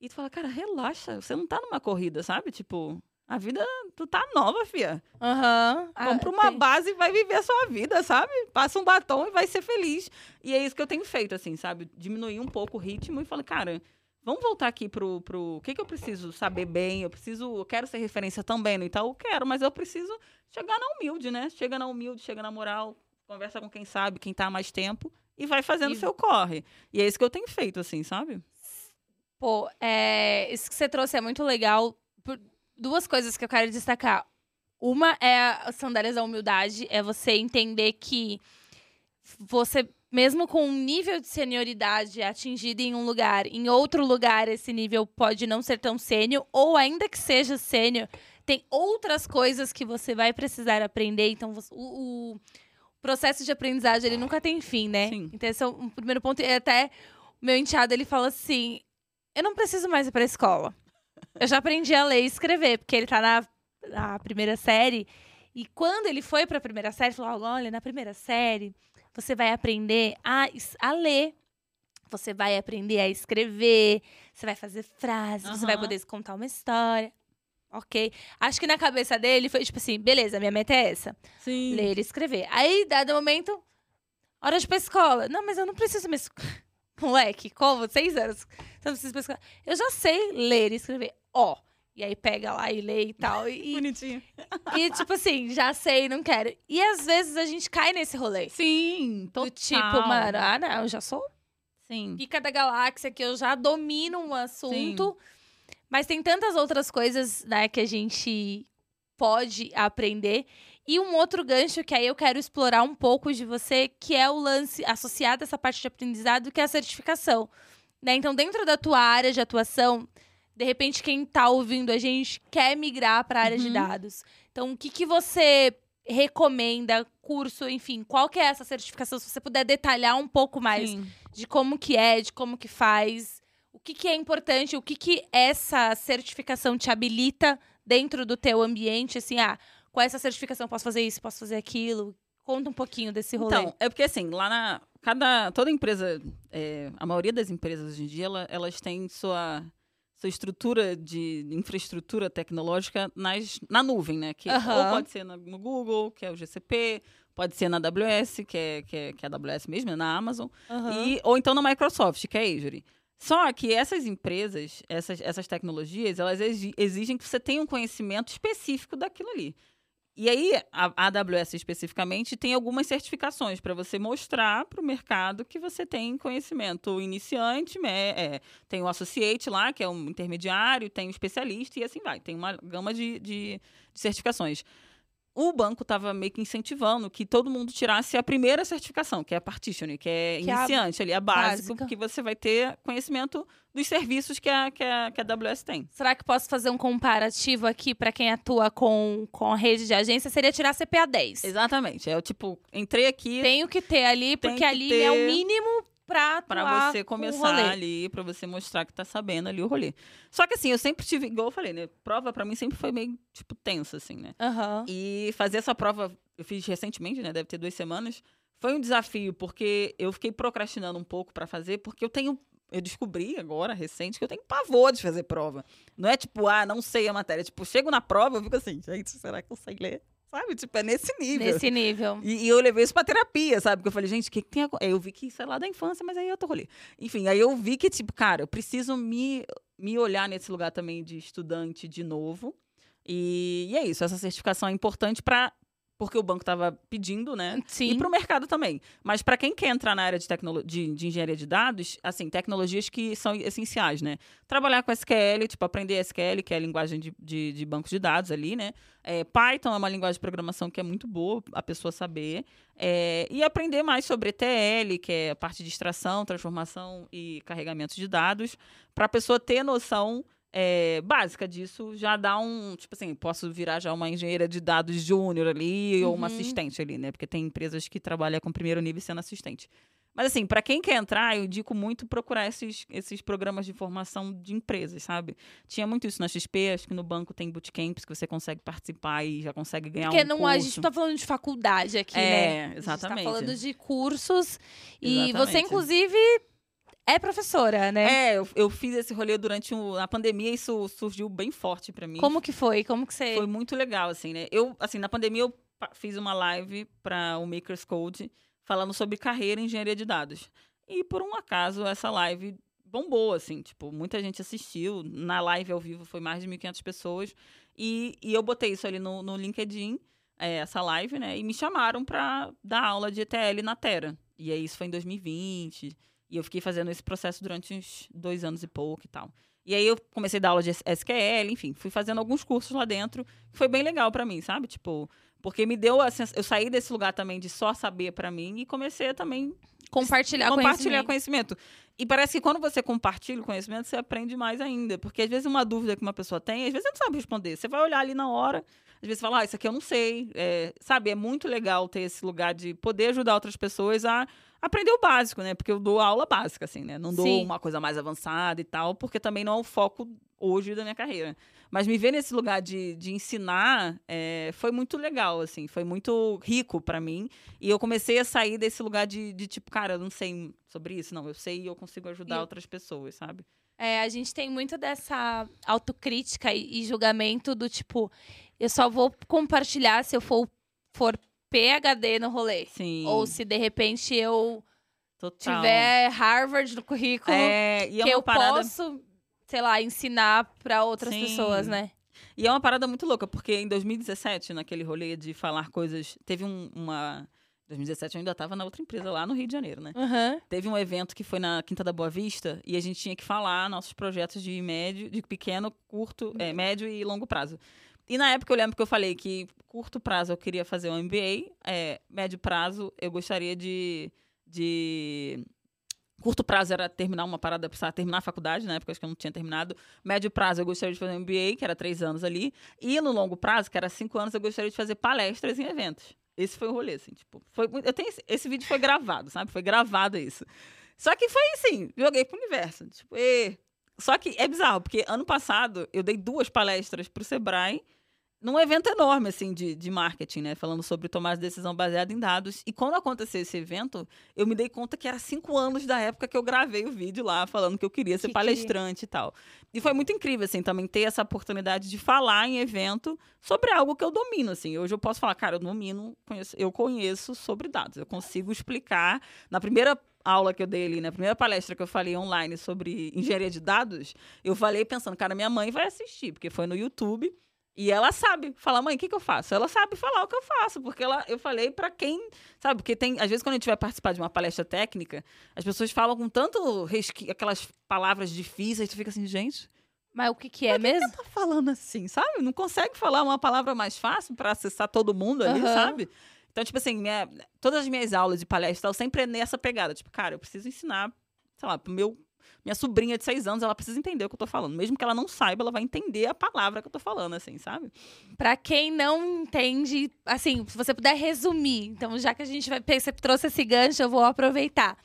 E tu fala, cara, relaxa, você não tá numa corrida, sabe? Tipo, a vida, tu tá nova, fia. Aham. Ah, Compra uma tem- base e vai viver a sua vida, sabe? Passa um batom e vai ser feliz. E é isso que eu tenho feito, assim, sabe? Diminuir um pouco o ritmo e falar, cara, vamos voltar aqui pro, pro o que, que eu preciso saber bem, eu preciso, eu quero ser referência também no Itaú, quero, mas eu preciso chegar na humilde, né? Chega na humilde, chega na moral, conversa com quem sabe, quem tá há mais tempo e vai fazendo E- seu corre. E é isso que eu tenho feito, assim, sabe? Pô, é, isso que você trouxe é muito legal. Por duas coisas que eu quero destacar. Uma é a sandálias da humildade, é você entender que você, mesmo com um nível de senioridade atingido em um lugar, em outro lugar esse nível pode não ser tão sênior, ou ainda que seja sênior, tem outras coisas que você vai precisar aprender. Então, o, o processo de aprendizagem, ele nunca tem fim, né? Sim. Então, esse é um primeiro ponto. E até o meu enteado, ele fala assim, eu não preciso mais ir pra escola. Eu já aprendi a ler e escrever, porque ele tá na, na primeira série. E quando ele foi pra primeira série, ele falou: olha, na primeira série, você vai aprender a, a ler. Você vai aprender a escrever, você vai fazer frases, você vai poder contar uma história. Ok. Acho que na cabeça dele foi tipo assim: beleza, minha meta é essa Sim. ler e escrever. Aí, dado momento, hora de ir pra escola. Não, mas eu não preciso me... es- Moleque, como? Seis anos. Você não precisa pra escola. Eu já sei ler e escrever. Ó. E aí pega lá e lê e tal. E, Bonitinho. e, tipo assim, já sei, não quero. E às vezes a gente cai nesse rolê. Sim, Do total. tipo, mano, ah, não, eu já sou Sim. pica da galáxia, que eu já domino um assunto. Mas tem tantas outras coisas, né, que a gente pode aprender. E um outro gancho que aí eu quero explorar um pouco de você, que é o lance associado a essa parte de aprendizado, que é a certificação. Né? Então, dentro da tua área de atuação, de repente, quem tá ouvindo a gente quer migrar para a área de Uhum. dados. Então, o que, que você recomenda, curso, enfim, qual que é essa certificação? Se você puder detalhar um pouco mais Sim. de como que é, de como que faz, o que que é importante, o que que essa certificação te habilita dentro do teu ambiente, assim, ah, com essa certificação posso fazer isso, posso fazer aquilo. Conta um pouquinho desse rolê. Então, é porque assim, lá na. Cada. Toda empresa. é, a maioria das empresas hoje em dia, ela- elas têm sua. Sua estrutura de infraestrutura tecnológica nas, na nuvem, né? Que Aham. ou pode ser no Google, que é o GCP, pode ser na AWS, que é, que é, que é a AWS mesmo, é na Amazon, Aham. e, ou então na Microsoft, que é a Azure. Só que essas empresas, essas, essas tecnologias, elas exi- exigem que você tenha um conhecimento específico daquilo ali. E aí, a AWS especificamente tem algumas certificações para você mostrar para o mercado que você tem conhecimento iniciante? É, tem o associate lá, que é um intermediário, tem o especialista e assim vai. Tem uma gama de, de- de certificações. O banco estava meio que incentivando que todo mundo tirasse a primeira certificação, que é a partitioning, que é Que é a iniciante ali, a básica, básica. porque você vai ter conhecimento dos serviços que a, que a, que a AWS tem. Será que posso fazer um comparativo aqui pra quem atua com, com a rede de agência? Seria tirar CPA 10. Exatamente. É o tipo, entrei aqui, Tenho que ter ali, porque que ali ter é o mínimo pra Pra você começar ali, pra você mostrar que tá sabendo ali o rolê. Só que assim, eu sempre tive, igual eu falei, né? Prova pra mim sempre foi meio, tipo, tensa, assim, né? Aham. E fazer essa prova, eu fiz recentemente, né? Deve ter duas semanas. Foi um desafio, porque eu fiquei procrastinando um pouco pra fazer, porque eu tenho. Eu descobri agora, recente, que eu tenho pavor de fazer prova. Não é tipo, ah, não sei a matéria. Tipo, chego na prova, eu fico assim, gente, será que eu sei ler? Sabe? Tipo, é nesse nível. Nesse nível. E, e eu levei isso pra terapia, sabe? Porque eu falei, gente, o que, que tem? Aí eu vi que isso é lá da infância, mas aí eu tô rolê. Enfim, aí eu vi que, tipo, cara, eu preciso me, me olhar nesse lugar também de estudante de novo. E, e é isso, essa certificação é importante para porque o banco estava pedindo, né? Sim. E para o mercado também. Mas para quem quer entrar na área de, de, de engenharia de dados, assim, tecnologias que são essenciais, né? Trabalhar com SQL, tipo, aprender SQL, que é a linguagem de, de, de banco de dados ali, né? É, Python é uma linguagem de programação que é muito boa a pessoa saber. É, e aprender mais sobre ETL, que é a parte de extração, transformação e carregamento de dados, para a pessoa ter noção é, básica disso, já dá um. Tipo assim, posso virar já uma engenheira de dados júnior ali ou uma Uhum. assistente ali, né? Porque tem empresas que trabalham com primeiro nível sendo assistente. Mas assim, para quem quer entrar, eu indico muito procurar esses, esses programas de formação de empresas, sabe? Tinha muito isso na XP, acho que no banco tem bootcamps que você consegue participar e já consegue ganhar Porque um não, curso. a gente não tá falando de faculdade aqui, É, né? exatamente. A gente tá falando de cursos. E Exatamente. você, inclusive, é professora, né? É, eu, eu fiz esse rolê durante a pandemia, isso surgiu bem forte para mim. Como que foi? Como que você. Foi muito legal, assim, né? Eu, assim, na pandemia eu fiz uma live para o Makers Code falando sobre carreira em engenharia de dados. E por um acaso essa live bombou, assim, tipo, muita gente assistiu. Na live ao vivo foi mais de 1.500 pessoas. E, e eu botei isso ali no, no LinkedIn, é, essa live, né? E me chamaram para dar aula de ETL na Terra. E aí isso foi em 2020. E eu fiquei fazendo esse processo durante uns dois anos e pouco e tal. E aí eu comecei a dar aula de SQL, enfim, fui fazendo alguns cursos lá dentro. Foi bem legal para mim, sabe? Tipo, porque me deu a sens... eu saí desse lugar também de só saber para mim e comecei a também compartilhar, compartilhar conhecimento. conhecimento. E parece que quando você compartilha o conhecimento, você aprende mais ainda. Porque às vezes uma dúvida que uma pessoa tem, às vezes você não sabe responder. Você vai olhar ali na hora, às vezes fala, ah, isso aqui eu não sei. É, sabe, é muito legal ter esse lugar de poder ajudar outras pessoas a aprender o básico, né? Porque eu dou aula básica, assim, né? Não dou Sim. uma coisa mais avançada e tal, porque também não é o foco hoje da minha carreira. Mas me ver nesse lugar de, de ensinar é, foi muito legal, assim, foi muito rico para mim. E eu comecei a sair desse lugar de, de tipo, cara, eu não sei sobre isso, não, eu sei e eu consigo ajudar E- outras pessoas, sabe? É, a gente tem muito dessa autocrítica e, e julgamento do tipo, eu só vou compartilhar se eu for, for PHD no rolê. Sim. Ou se de repente eu total. tiver Harvard no currículo, É, é que uma eu parada. posso, sei lá, ensinar para outras Sim. pessoas, né? E é uma parada muito louca, porque em 2017, naquele rolê de falar coisas. Teve um- uma. 2017 eu ainda estava na outra empresa lá no Rio de Janeiro, né? Aham. Teve um evento que foi na Quinta da Boa Vista e a gente tinha que falar nossos projetos de médio, de pequeno, curto, é, médio e longo prazo. E na época eu lembro que eu falei que curto prazo eu queria fazer um MBA, é, médio prazo eu gostaria de, de curto prazo era terminar uma parada, precisava terminar a faculdade, na época acho que eu não tinha terminado. Médio prazo eu gostaria de fazer um MBA, que era três anos ali. E no longo prazo, que era cinco anos, eu gostaria de fazer palestras em eventos. Esse foi o rolê, assim, tipo. Foi, eu tenho esse, esse vídeo foi gravado, sabe? Foi gravado isso. Só que foi assim, joguei pro universo. Tipo, e... Só que é bizarro, porque ano passado eu dei duas palestras pro Sebrae num evento enorme, assim, de, de marketing, né? Falando sobre tomar decisão baseada em dados. E quando aconteceu esse evento, eu me dei conta que era cinco anos da época que eu gravei o vídeo lá, falando que eu queria ser Que palestrante e tal. E foi muito incrível, assim, também ter essa oportunidade de falar em evento sobre algo que eu domino, assim. Hoje eu posso falar, cara, eu domino, conheço, eu conheço sobre dados. Eu consigo explicar. Na primeira aula que eu dei ali, na primeira palestra que eu falei online sobre engenharia de dados, eu falei pensando, cara, minha mãe vai assistir, porque foi no YouTube. E ela sabe falar, mãe, o que, que eu faço? Ela sabe falar o que eu faço, porque ela, eu falei pra quem, sabe? Porque tem, às vezes, quando a gente vai participar de uma palestra técnica, as pessoas falam com tanto resqui, aquelas palavras difíceis, tu fica assim, gente, Mas o que que é mesmo? tá falando assim, sabe? Não consegue falar uma palavra mais fácil pra acessar todo mundo ali, Aham. sabe? Então, tipo assim, minha- todas as minhas aulas de palestra, eu sempre é nessa pegada. Tipo, cara, eu preciso ensinar, sei lá, pro meu. Minha sobrinha de seis anos, ela precisa entender o que eu tô falando. Mesmo que ela não saiba, ela vai entender a palavra que eu tô falando, assim, sabe? Pra quem não entende, assim, se você puder resumir. Então, já que a gente vai, você trouxe esse gancho, eu vou aproveitar.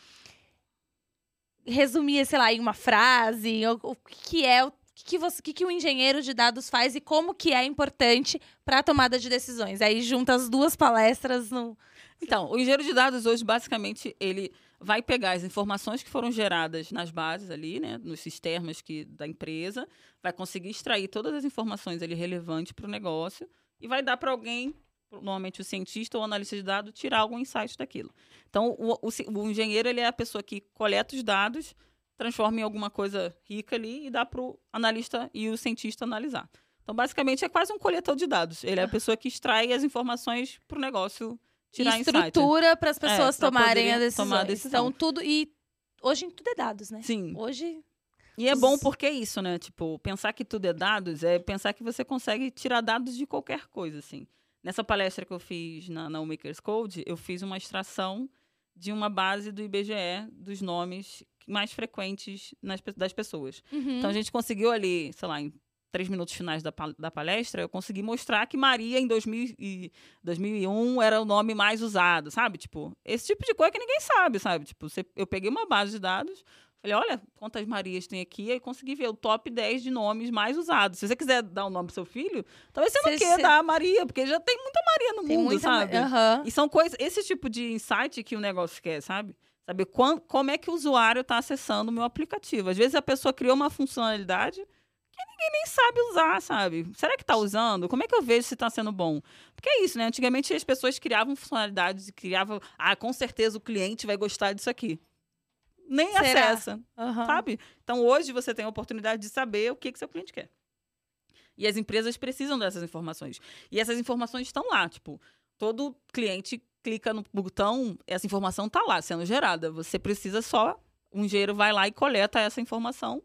Resumir, sei lá, em uma frase, o, o que é o que, você, o que, que o engenheiro de dados faz e como que é importante para a tomada de decisões. Aí junta as duas palestras no. Então, o engenheiro de dados hoje, basicamente, ele vai pegar as informações que foram geradas nas bases ali, né, nos sistemas que, da empresa, vai conseguir extrair todas as informações ali relevantes para o negócio e vai dar para alguém, normalmente o cientista ou o analista de dados, tirar algum insight daquilo. Então, o, o o engenheiro ele é a pessoa que coleta os dados, transforma em alguma coisa rica ali e dá para o analista e o cientista analisar. Então, basicamente, é quase um coletor de dados. Ele é a pessoa que extrai as informações para o negócio tirar estrutura para as pessoas É, tomarem a decisão. Então, tudo. E hoje tudo é dados, né? Sim. Hoje. E é bom porque é isso, né? Tipo, pensar que tudo é dados é pensar que você consegue tirar dados de qualquer coisa, assim. Nessa palestra que eu fiz na, na Makers Code, eu fiz uma extração de uma base do IBGE dos nomes mais frequentes nas das pessoas. Uhum. Então a gente conseguiu ali, sei lá, em três minutos finais da, da palestra, eu consegui mostrar que Maria, em 2000 e 2001, era o nome mais usado, sabe? Tipo, esse tipo de coisa que ninguém sabe, sabe? Tipo, você- eu peguei uma base de dados, falei, olha quantas Marias tem aqui, e consegui ver o top 10 de nomes mais usados. Se você quiser dar o nome pro seu filho, talvez você não queira cê- dar a Maria, porque já tem muita Maria no Tem mundo, sabe? Aham. E são coisas, esse tipo de insight que o negócio quer, sabe? Saber como é que o usuário está acessando o meu aplicativo. Às vezes a pessoa criou uma funcionalidade que ninguém nem sabe usar, sabe? Será que está usando? Como é que eu vejo se está sendo bom? Porque é isso, né? Antigamente as pessoas criavam funcionalidades e criavam, ah, com certeza o cliente vai gostar disso aqui. nem Será? acessa, Aham. sabe? Então hoje você tem a oportunidade de saber o que, que seu cliente quer. E as empresas precisam dessas informações. E essas informações estão lá, tipo, todo cliente clica no botão, essa informação está lá sendo gerada. Você precisa só, um engenheiro vai lá e coleta essa informação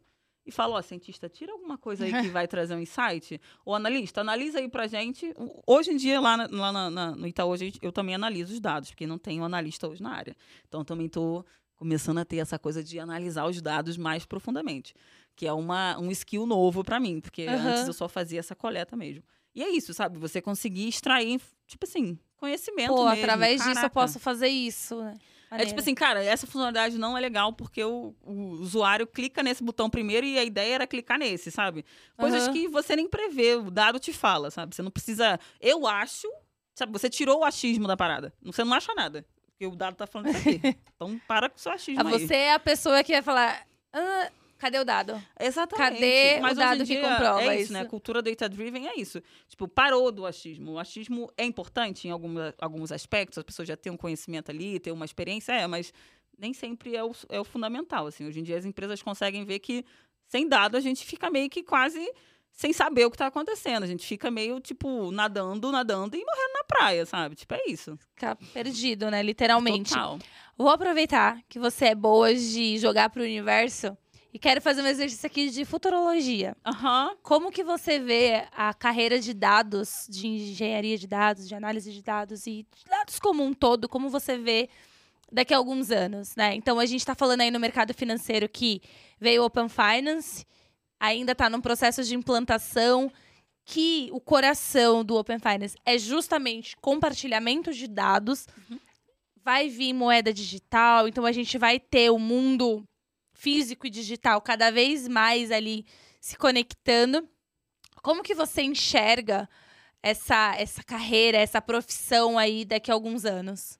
e fala, ó, cientista, tira alguma coisa aí que vai trazer um insight. Ou analista, analisa aí pra gente. Hoje em dia, lá, na- lá na- na- no Itaú, eu também analiso os dados, porque não um analista hoje na área. Então, também estou começando a ter essa coisa de analisar os dados mais profundamente. Que é uma, um skill novo para mim, porque Aham. antes eu só fazia essa coleta mesmo. E é isso, sabe? Você conseguir extrair, tipo assim, conhecimento Pô, mesmo. através disso eu Caraca. posso fazer isso, né? É Maneiro. tipo assim, cara, essa funcionalidade não é legal porque o, o usuário clica nesse botão primeiro e a ideia era clicar nesse, sabe? Coisas Aham. que você nem prevê, o dado te fala, sabe? Você não precisa. Eu acho, sabe? Você tirou o achismo da parada. Você não acha nada. Porque o dado tá falando isso aqui. então para com o seu achismo. Ah, aí. Você é a pessoa que vai falar. "Ah, cadê o dado? Exatamente. Cadê o Mas hoje dado que comprova é isso, isso? né? A cultura data-driven é isso. Tipo, parou do achismo. O achismo é importante em alguma, alguns aspectos, a pessoa já tem um conhecimento ali, tem uma experiência, é, mas nem sempre é o, é o fundamental, assim. Hoje em dia as empresas conseguem ver que sem dado a gente fica meio que quase sem saber o que está acontecendo. A gente fica meio, tipo, nadando, nadando e morrendo na praia, sabe? Tipo, é isso. Ficar perdido, né? Literalmente. Total. Vou aproveitar que você é boa de jogar pro universo e quero fazer um exercício aqui de futurologia. Aham. Como que você vê a carreira de dados, de engenharia de dados, de análise de dados e de dados como um todo, como você vê daqui a alguns anos, né? Então a gente está falando aí no mercado financeiro que veio o Open Finance, ainda está num processo de implantação, que o coração do Open Finance é justamente compartilhamento de dados. Vai vir moeda digital, então a gente vai ter o mundo físico e digital cada vez mais ali se conectando. Como que você enxerga essa, essa carreira, essa profissão aí daqui a alguns anos?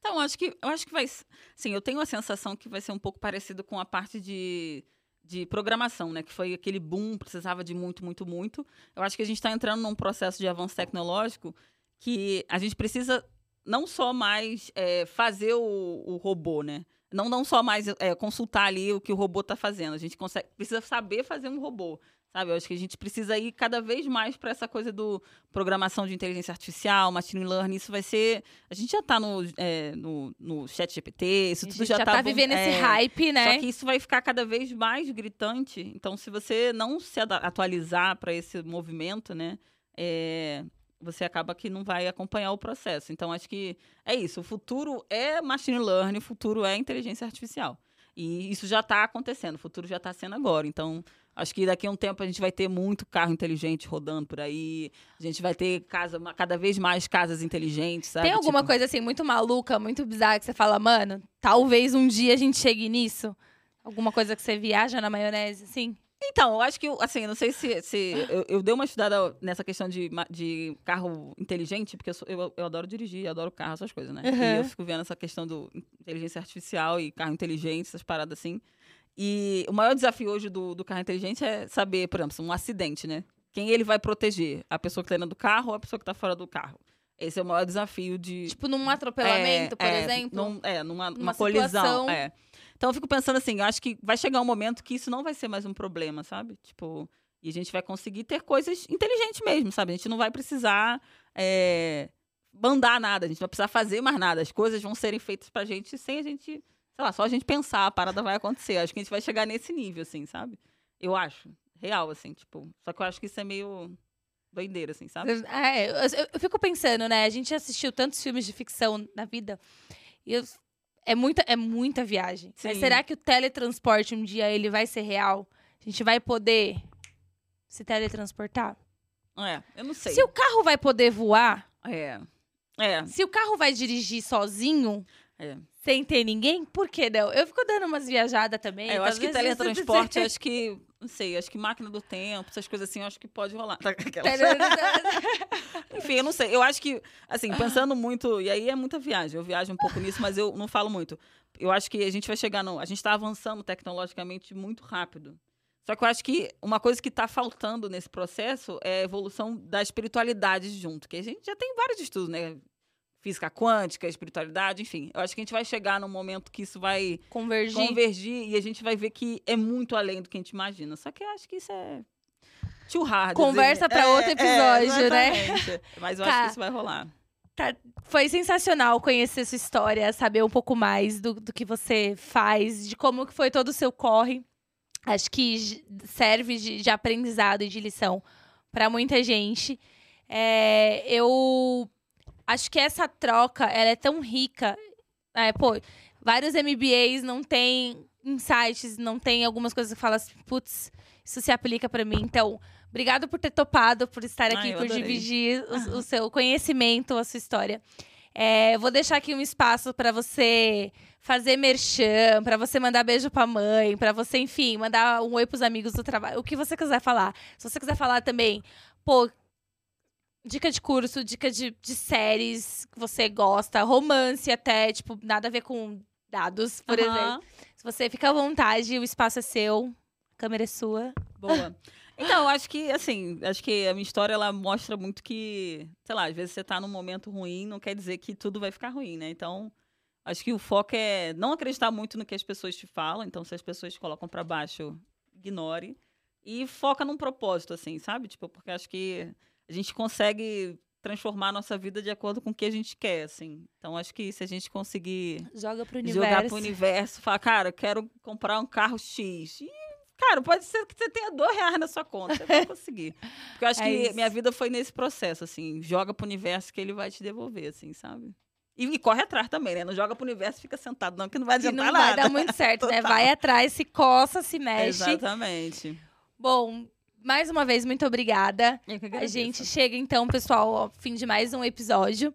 Então, acho que, eu acho que vai. Sim, eu tenho a sensação que vai ser um pouco parecido com a parte de, de programação, né? Que foi aquele boom, precisava de muito, muito, muito. Eu acho que a gente está entrando num processo de avanço tecnológico que a gente precisa não só mais é, fazer o, o robô, né? Não, não só mais é, consultar ali o que o robô está fazendo. A gente consegue, precisa saber fazer um robô. Sabe, eu acho que a gente precisa ir cada vez mais para essa coisa do programação de inteligência artificial, machine learning. Isso vai ser. A gente já está no, é, no, no chat GPT, isso a tudo gente já já está tá vivendo esse hype, né? Só que isso vai ficar cada vez mais gritante. Então, se você não se atualizar para esse movimento, né, é, você acaba que não vai acompanhar o processo. Então, acho que é isso. O futuro é machine learning, o futuro é inteligência artificial. E isso já está acontecendo, o futuro já está sendo agora. Então, acho que daqui a um tempo a gente vai ter muito carro inteligente rodando por aí. A gente vai ter casa, cada vez mais casas inteligentes, sabe? Tem alguma Tipo, coisa assim muito maluca, muito bizarra que você fala, mano, talvez um dia a gente chegue nisso? Alguma coisa que você viaja na maionese, assim? Então, eu acho que, assim, não sei se. se eu, eu dei uma estudada nessa questão de, de carro inteligente, porque eu, sou- eu, eu adoro dirigir, adoro carro, essas coisas, né? Uhum. E eu fico vendo essa questão do inteligência artificial e carro inteligente, essas paradas assim. E o maior desafio hoje do, do carro inteligente é saber, por exemplo, um acidente, né? Quem ele vai proteger? A pessoa que tá dentro do carro ou a pessoa que tá fora do carro? Esse é o maior desafio de. Tipo, num atropelamento, É, por é, exemplo? num- é, numa, Numa colisão. É. Então eu fico pensando assim, eu acho que vai chegar um momento que isso não vai ser mais um problema, sabe? Tipo, e a gente vai conseguir ter coisas inteligentes mesmo, sabe? A gente não vai precisar é, mandar nada, a gente não vai precisar fazer mais nada. As coisas vão serem feitas pra gente sem a gente, sei lá, só a gente pensar, a parada vai acontecer. Acho que a gente vai chegar nesse nível, assim, sabe? Eu acho. Real, assim, tipo. Só que eu acho que isso é meio doideira, assim, sabe? É, eu, eu- eu fico pensando, né? A gente assistiu tantos filmes de ficção na vida e eu- é, muita, é muita viagem. Mas Sim. será que o teletransporte um dia ele vai ser real? A gente vai poder se teletransportar? É, eu não sei. Se o carro vai poder voar, É. É, se o carro vai dirigir sozinho, é. sem ter ninguém, por que não? Eu fico dando umas viajadas também. É, eu acho que teletransporte, acho que, não sei, acho que máquina do tempo, essas coisas assim, eu acho que pode rolar. Aquelas- Enfim, eu não sei. Eu acho que, assim, pensando muito, e aí é muita viagem, eu viajo um pouco nisso, mas eu não falo muito. Eu acho que a gente vai chegar no. A gente está avançando tecnologicamente muito rápido. Só que eu acho que uma coisa que está faltando nesse processo é a evolução da espiritualidade junto, que a gente já tem vários estudos, né? Física quântica, espiritualidade, enfim. Eu acho que a gente vai chegar num momento que isso vai Convergir. convergir e a gente vai ver que é muito além do que a gente imagina. Só que eu acho que isso é too hard. Conversa dizer. pra outro É, episódio, é, né? exatamente. Mas eu Tá. acho que isso vai rolar. Tá- Foi sensacional conhecer sua história, saber um pouco mais do, do que você faz, de como que foi todo o seu corre. Acho que serve de, de aprendizado e de lição para muita gente. É, eu acho que essa troca ela é tão rica. É, pô, vários MBAs não têm insights, não tem algumas coisas que falam assim, putz, isso se aplica para mim. Então, obrigado por ter topado, por estar Ai, aqui, eu por adorei. dividir o, o seu conhecimento, a sua história. É, vou deixar aqui um espaço para você fazer merchan, para você mandar beijo pra mãe, para você, enfim, mandar um oi pros amigos do trabalho, o que você quiser falar. Se você quiser falar também, pô, dica de curso, dica de, de séries que você gosta, romance até, tipo, nada a ver com dados, por Aham. exemplo. Se você fica à vontade, o espaço é seu, a câmera é sua. Boa. Então, acho que, assim, acho que a minha história, ela mostra muito que, sei lá, às vezes você tá num momento ruim, não quer dizer que tudo vai ficar ruim, né? Então, acho que o foco é não acreditar muito no que as pessoas te falam. Então, se as pessoas te colocam pra baixo, ignore. E foca num propósito, assim, sabe? Tipo, porque acho que a gente consegue transformar a nossa vida de acordo com o que a gente quer, assim. Então, acho que se a gente conseguir Joga pro universo. jogar pro universo, falar, cara, quero comprar um carro X. E, cara, pode ser que você tenha dois reais na sua conta, você vai conseguir. Porque eu acho É que isso. minha vida foi nesse processo, assim, joga pro universo que ele vai te devolver, assim, sabe? E, e corre atrás também, né? Não joga pro universo e fica sentado, não, que não vai adiantar não nada. vai dar muito certo, né? Vai atrás, se coça, se mexe. Exatamente. Bom, mais uma vez, muito obrigada. Eu que A gente chega então, pessoal, ao fim de mais um episódio.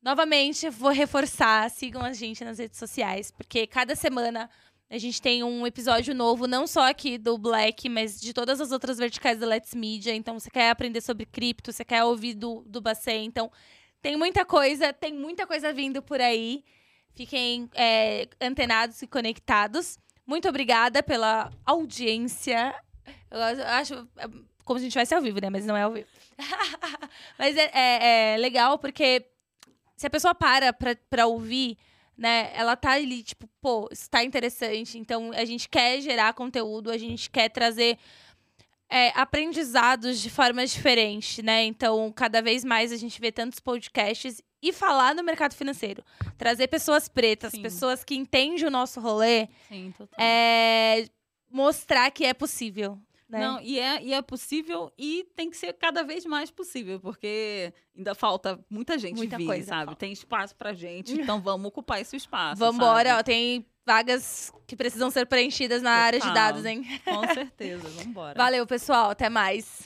Novamente, vou reforçar, sigam a gente nas redes sociais, porque cada semana a gente tem um episódio novo, não só aqui do Black, mas de todas as outras verticais da Let's Media. Então, você quer aprender sobre cripto, você quer ouvir do, do Bacen. Então, tem muita coisa, tem muita coisa vindo por aí. Fiquem é, antenados e conectados. Muito obrigada pela audiência. Eu acho. é, Como se a gente estivesse ao vivo, né? Mas não é ao vivo. Mas é, é- é legal porque se a pessoa para pra, pra ouvir, né? Ela tá ali, tipo, pô, isso tá interessante. Então a gente quer gerar conteúdo, a gente quer trazer é, aprendizados de formas diferentes, né? Então, cada vez mais a gente vê tantos podcasts e falar no mercado financeiro. Trazer pessoas pretas, Sim. pessoas que entendem o nosso rolê, Sim, total. é, mostrar que é possível. Né? Não, e é, e é possível e tem que ser cada vez mais possível, porque ainda falta muita gente Muita vir, coisa sabe? falta. Tem espaço pra gente, então vamos ocupar esse espaço. Vambora, sabe? ó, tem vagas que precisam ser preenchidas na área de Total. dados, hein? Com certeza, vambora. Valeu, pessoal, até mais.